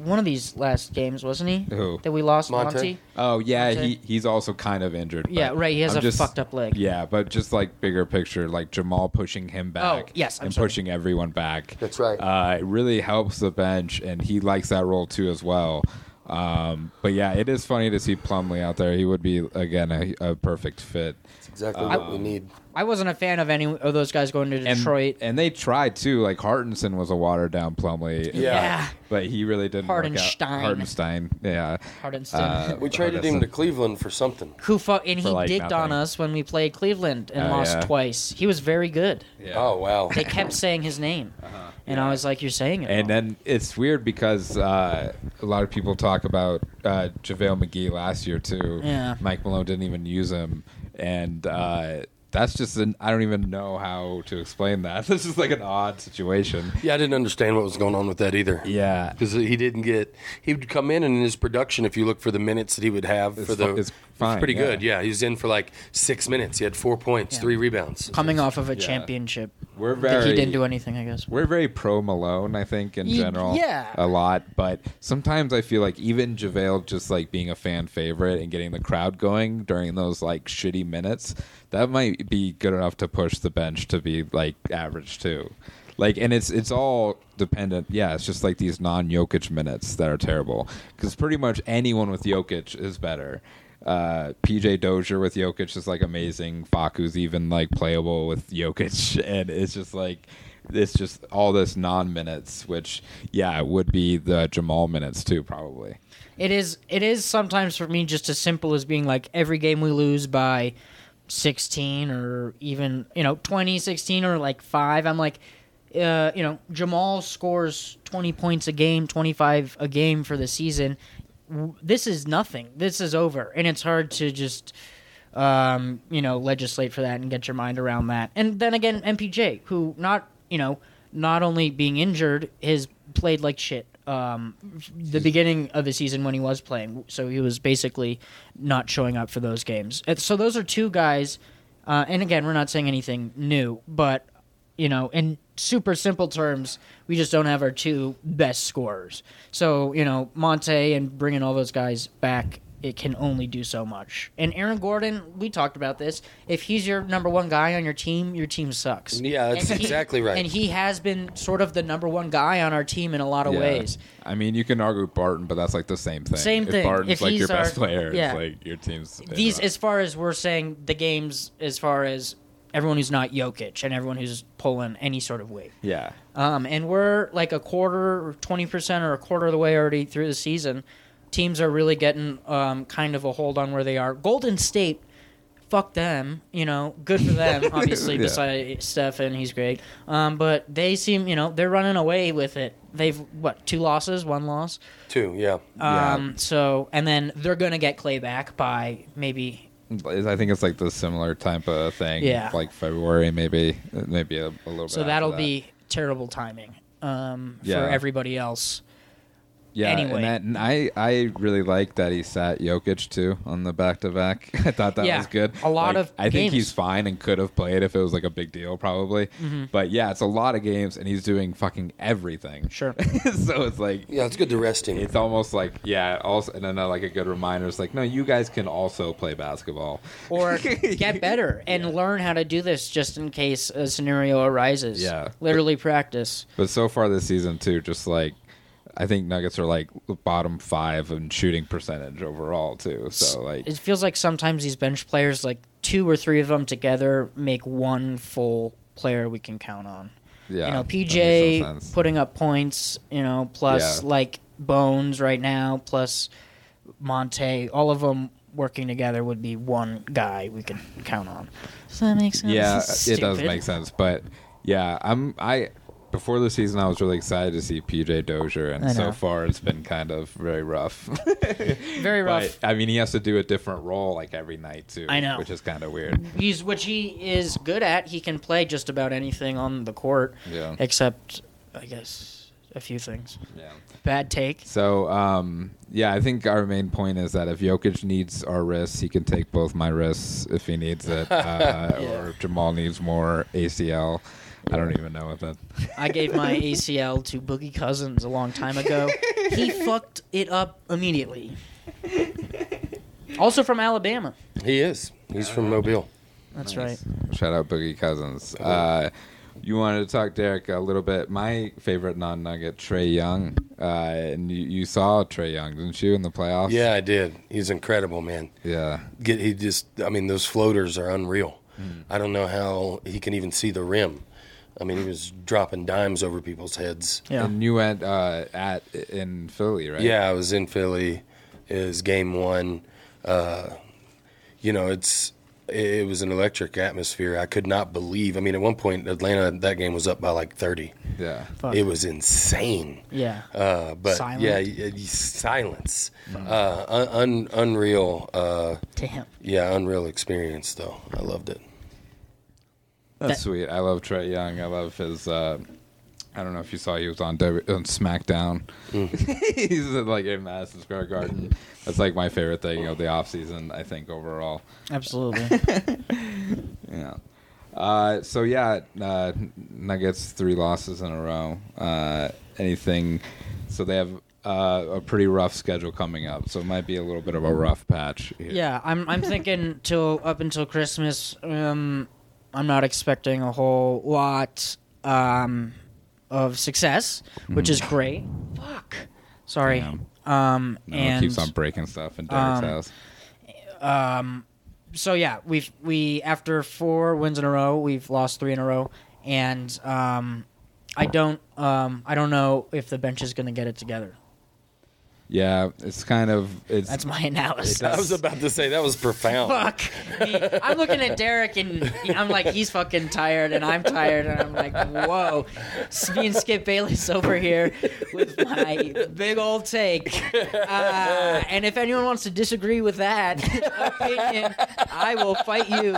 one of these last games, wasn't he? Who? That we lost, Monte? Monty. oh yeah Monte? he he's also kind of injured Yeah, but right. He has I'm a just- fucked up leg. yeah but just like bigger picture like Jamal pushing him back Oh, yes, I'm and sorry. pushing everyone back That's right. uh, it really helps the bench, and he likes that role too as well. Um, but yeah, it is funny to see Plumlee out there. He would be again a, a perfect fit. Exactly what we need. I wasn't a fan of any of those guys going to Detroit. and they tried too. Like Hartenson was a watered down Plumlee. Yeah. yeah, but he really didn't. work out. Hartenstein. Hartenstein. Yeah. Hartenstein. Uh, We traded him to Cleveland for something. who fu- and he for, like, digged on us when we played Cleveland and Oh, lost yeah. twice. He was very good. Yeah. Oh wow. They kept saying his name, and I was like, "You're saying it." Uh-huh. And wrong." then it's weird because uh, a lot of people talk about uh, JaVale McGee last year too. Yeah. Mike Malone didn't even use him, and uh, that's just an I don't even know how to explain that. This is like an odd situation. Yeah, I didn't understand what was going on with that either. Yeah. because he didn't get. He would come in and in his production, if you look for the minutes that he would have It's for the, fu- it's fine, pretty yeah. good. Yeah, he was in for like six minutes. He had four points, Yeah. three rebounds. coming off of a Yeah. championship, We're very he didn't do anything. I guess. We're very pro Malone, I think, in Ye- general. yeah. A lot. But sometimes I feel like even JaVale just like being a fan favorite and getting the crowd going during those like shitty minutes, that might be good enough to push the bench to be like average too. Like and it's it's all dependent. Yeah, it's just like these non Jokic minutes that are terrible. Because pretty much anyone with Jokic is better. Uh, PJ Dozier with Jokic is like amazing. Facu's even like playable with Jokic, and it's just like it's just all this non minutes, which yeah, it would be the Jamal minutes too, probably. It is. It is sometimes for me just as simple as being like every game we lose by 16 or even you know 20, 16 or like five. I'm like, uh, you know, Jamal scores 20 points a game, 25 a game for the season. This is nothing. This is over, and it's hard to just. Um, you know, legislate for that and get your mind around that. And then again, MPJ, who not, you know, not only being injured, has played like shit um, the beginning of the season when he was playing. So he was basically not showing up for those games. And so those are two guys. Uh, and again, we're not saying anything new, but you know, in super simple terms, we just don't have our two best scorers. So you know, Monte and bringing all those guys back it can only do so much. And Aaron Gordon, we talked about this. If he's your number one guy on your team, your team sucks. Yeah, that's And he- exactly right. And he has been sort of the number one guy on our team in a lot of Yeah. ways. I mean, you can argue with Barton, but that's like the same thing. Same if thing. Barton's If like he's your best player, yeah. it's like your team's. These, as far as we're saying, the games, as far as everyone who's not Jokic and everyone who's pulling any sort of weight. yeah. Um, and we're like a quarter, or twenty percent, or a quarter of the way already through the season. Teams are really getting um, kind of a hold on where they are. Golden State, fuck them. You know, good for them. Obviously, Yeah. besides Stephen, he's great. Um, but they seem, you know, they're running away with it. They've what two losses, one loss. Two, yeah. Yeah. Um, so and then they're gonna get Clay back by maybe I think it's like the similar type of thing. Yeah. Like February, maybe, maybe a, a little bit. so that'll that. be terrible timing um, Yeah. for everybody else. Yeah, Anyway. and, that, and I I really like that he sat Jokic too on the back to back. I thought that Yeah, was good. a lot Like, of I think games. Mm-hmm. he's fine and could have played if it was like a big deal, probably. But yeah, it's a lot of games, and he's doing fucking everything. Sure. so it's like Yeah, it's good to rest him. it's almost like yeah. Also, and then uh, like a good reminder. It's like no, you guys can also play basketball. or get better and learn how to do this just in case a scenario arises. Yeah. Literally practice. But so far this season too, just like I think Nuggets are like bottom five in shooting percentage overall too. So like It feels like sometimes these bench players, like two or three of them together, make one full player we can count on. yeah, you know, PJ putting up points, you know, plus Yeah. like Bones right now, plus Monte, all of them working together would be one guy we could count on. Does that make sense? Yeah, it does make sense. But yeah, I'm I before the season I was really excited to see PJ Dozier, and so far it's been kind of very rough. Very rough. But I mean, he has to do a different role like every night too. I know. which is kind of weird. He's which he is good at. He can play just about anything on the court, Yeah, except I guess a few things. yeah. Bad take. So, um, yeah, I think our main point is that if Jokic needs our wrists, he can take both my wrists if he needs it, uh, or if Jamal needs more ACL. I don't even know what that. I gave my ACL to Boogie Cousins a long time ago. He fucked it up immediately. Also from Alabama. He is. He's from Mobile. That's Nice. right. Shout out Boogie Cousins. Uh, you wanted to talk, Derek, a little bit. My favorite non-nugget, Trae Young, uh, and you, you saw Trae Young, didn't you, in the playoffs? Yeah, I did. He's incredible, man. yeah. Get he just. I mean, those floaters are unreal. I don't know how he can even see the rim. I mean, he was dropping dimes over people's heads. Yeah. And you went uh, at in Philly, right? Yeah, I was in Philly. Is game one. Uh, you know, it's it was an electric atmosphere. I could not believe. I mean, at one point, Atlanta that game was up by like thirty. Yeah. Fuck. It was insane. yeah. Uh, but Silent. yeah, y- y- silence, uh, un- un- unreal. Uh, Damn. yeah, unreal experience though. I loved it. That's That- sweet. I love Trae Young. I love his. Uh, I don't know if you saw he was on, w- on SmackDown. He's in, like in Madison Square Garden. That's like my favorite thing of the off season. I think overall. Absolutely. Yeah. Uh, so yeah, uh, Nuggets three losses in a row. Uh, anything? So they have uh, a pretty rough schedule coming up. So it might be a little bit of a rough patch. Here. yeah, I'm I'm thinking till up until Christmas, um I'm not expecting a whole lot um of success, which is great. Fuck. Sorry. Damn. Um No, and it keeps on breaking stuff in Derek's um, house. um so yeah we've we after four wins in a row we've lost three in a row and um i don't um i don't know if the bench is going to get it together Yeah, it's kind of it's That's my analysis. I was about to say that was profound. Fuck me. I'm looking at Derek and I'm like, he's fucking tired and I'm tired and I'm like, whoa. Me and Skip Bayless over here with my big old take. Uh, and if anyone wants to disagree with that opinion, I will fight you.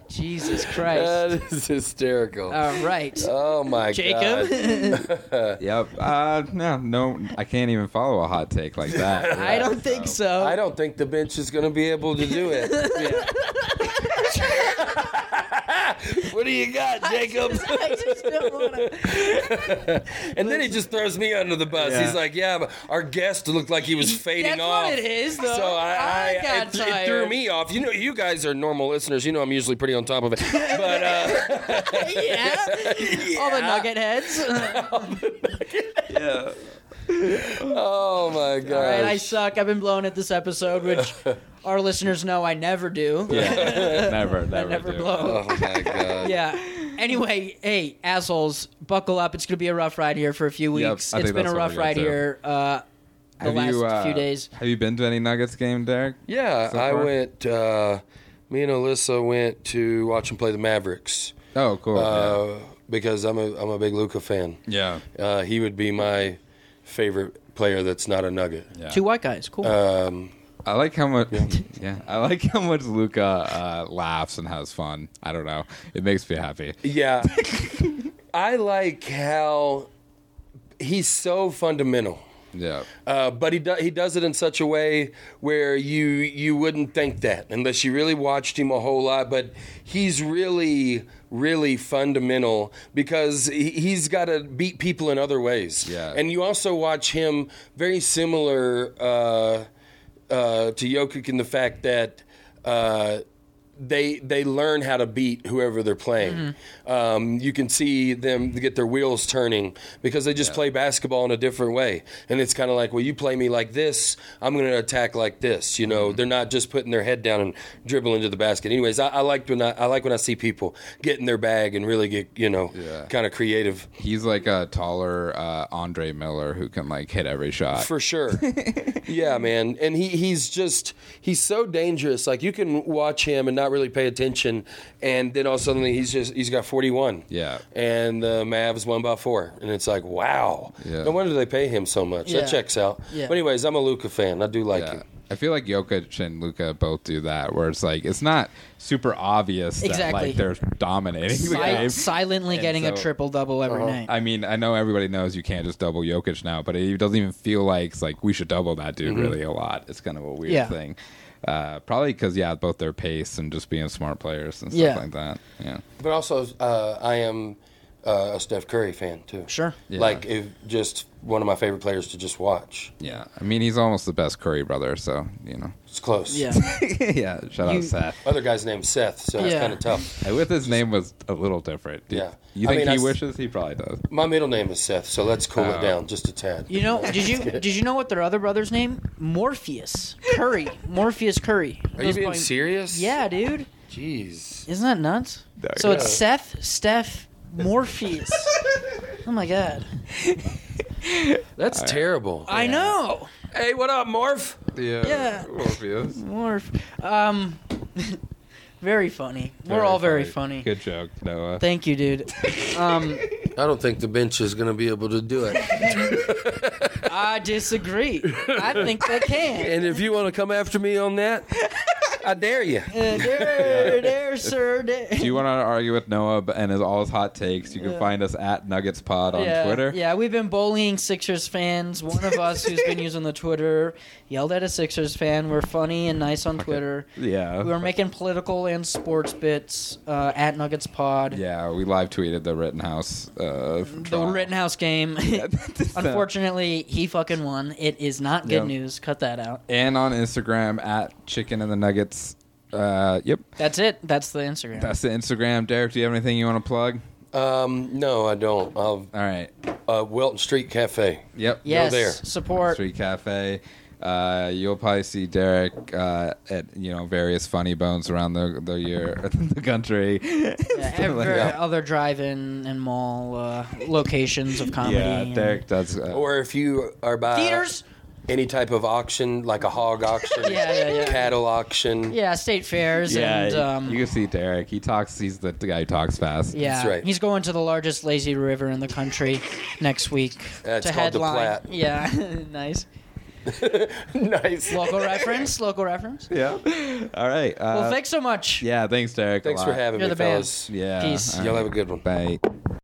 Jesus Christ. That is hysterical. All right. oh my god. Jacob? yep. Uh, no, no, I can't even follow a hot take like that. I don't think so. I don't think the bench is going to be able to do it. what do you got, Jacob? I just don't want to. and then he just throws me under the bus. Yeah. He's like, "Yeah, but our guest looked like he was fading That's off." what it is, though. So I, I, I got it, it threw tired. me off. You know, you guys are normal listeners. You know, I'm usually pretty on top of it. But uh, yeah. All the nugget heads. Yeah. Oh my god! All right, I suck. I've been blown at this episode, which our listeners know I never do. Yeah. never, never, never do. blow. oh my god! Yeah. Anyway, hey, assholes, buckle up. It's going to be a rough ride here for a few weeks. I it's think been a rough ride do. here uh, the Have last you, uh, few days. Have you been to any Nuggets game, Derek? Yeah, So I went. Uh, me and Alyssa went to watch them play the Mavericks Oh, cool. uh, because I'm a I'm a big Luka fan. yeah. Uh, he would be my favorite player that's not a Nugget. Yeah. Two white guys. Cool. Um, I like how much. Yeah. I like how much Luka uh, laughs and has fun. I don't know. It makes me happy. yeah, I like how he's so fundamental. Yeah. Uh, but he do, he does it in such a way where you you wouldn't think that unless you really watched him a whole lot. But he's really really fundamental because he, he's got to beat people in other ways. Yeah. And you also watch him very similar uh, uh, to Jokic in the fact that. Uh, they they learn how to beat whoever they're playing. Um, you can see them get their wheels turning because they just play basketball in a different way. And it's kind of like, well, you play me like this, I'm going to attack like this. You know, they're not just putting their head down and dribbling to the basket. Anyways, I, I like when I, I like when I see people get in their bag and really get you know Yeah. kind of creative. He's like a taller uh, Andre Miller who can like hit every shot. For sure. yeah, man. And he, he's just, he's so dangerous. Like, you can watch him and not really pay attention, and then all of a sudden he's just, he's got 41. Yeah. And the Mavs won by four. And it's like, wow. Yeah. No wonder they pay him so much. Yeah. That checks out. Yeah. But, anyways, I'm a Luka fan. I do like Yeah. him. I feel like Jokic and Luka both do that, where it's like it's not super obvious that Exactly. like they're dominating the Si- game. silently And getting a triple double every uh-huh. night. I mean, I know everybody knows you can't just double Jokic now, but it doesn't even feel like it's like we should double that dude mm-hmm. really a lot. It's kind of a weird Yeah. thing. Uh, probably because yeah, both their pace and just being smart players and stuff Yeah. like that. Yeah, But also, uh, I am uh, a Steph Curry fan, too. Sure. Yeah. Like, if just one of my favorite players to just watch. yeah. I mean, he's almost the best Curry brother, so you know. It's close. Yeah. yeah, shout You- out Seth. Other guy's name's Seth, so it's kind of tough. I with his name was a little different. Do- Yeah. You I think mean, he I s- wishes? He probably does. My middle name is Seth, so let's cool Oh. it down just a tad. You know, did you did you know what their other brother's name? Morpheus Curry. Morpheus Curry. Are you being point- serious? Yeah, dude. Jeez. Isn't that nuts? No, so it's yeah. Seth, Steph, Morpheus. oh my god. That's terrible. I know. Hey, what up, Morph? Yeah. Yeah. Morpheus. Morph. Um very funny. We're all very funny. Good joke, Noah. Thank you, dude. Um I don't think the bench is going to be able to do it. I disagree. I think they can. and if you want to come after me on that, I dare you. Uh, there, there, sir. There. Do you want to argue with Noah b- and his, all his hot takes? You can Yeah. find us at Nuggets Pod on yeah, Twitter. Yeah, we've been bullying Sixers fans. One of us who's been using the Twitter yelled at a Sixers fan. We're funny and nice on Twitter. Yeah. We were making political and sports bits uh, at Nuggets Pod. Yeah, we live tweeted the Rittenhouse. Uh, The Rittenhouse game. Unfortunately, he fucking won. It is not good Yep. news. Cut that out. and on Instagram at Chicken and the Nuggets. Uh, yep, That's it. That's the Instagram. that's the Instagram. Derek, do you have anything you want to plug? Um, no, I don't. I'll, All right. uh, Welton Street Cafe. Yep. yes. there. Support. Street Cafe. Uh, you'll probably see Derek uh, at you know various funny bones around the the year the country. Yeah, every Yeah. other drive-in and mall uh, locations of comedy. Yeah, Derek does. Uh, Or if you are by theaters. Any type of auction, like a hog auction, Yeah, yeah, yeah. cattle auction. Yeah, state fairs yeah, and um, you can see Derek. He talks. He's the, the guy who talks fast. yeah, That's right. he's going to the largest lazy river in the country next week That's to called the headline. Platte. Yeah, nice. nice. Local reference. Local reference. Yeah. All right. Uh, Well, thanks so much. Yeah. Thanks, Derek. Thanks for lot. having You're me, the man. fellas. Yeah. Peace. all Y'all right. have a good one. Bye.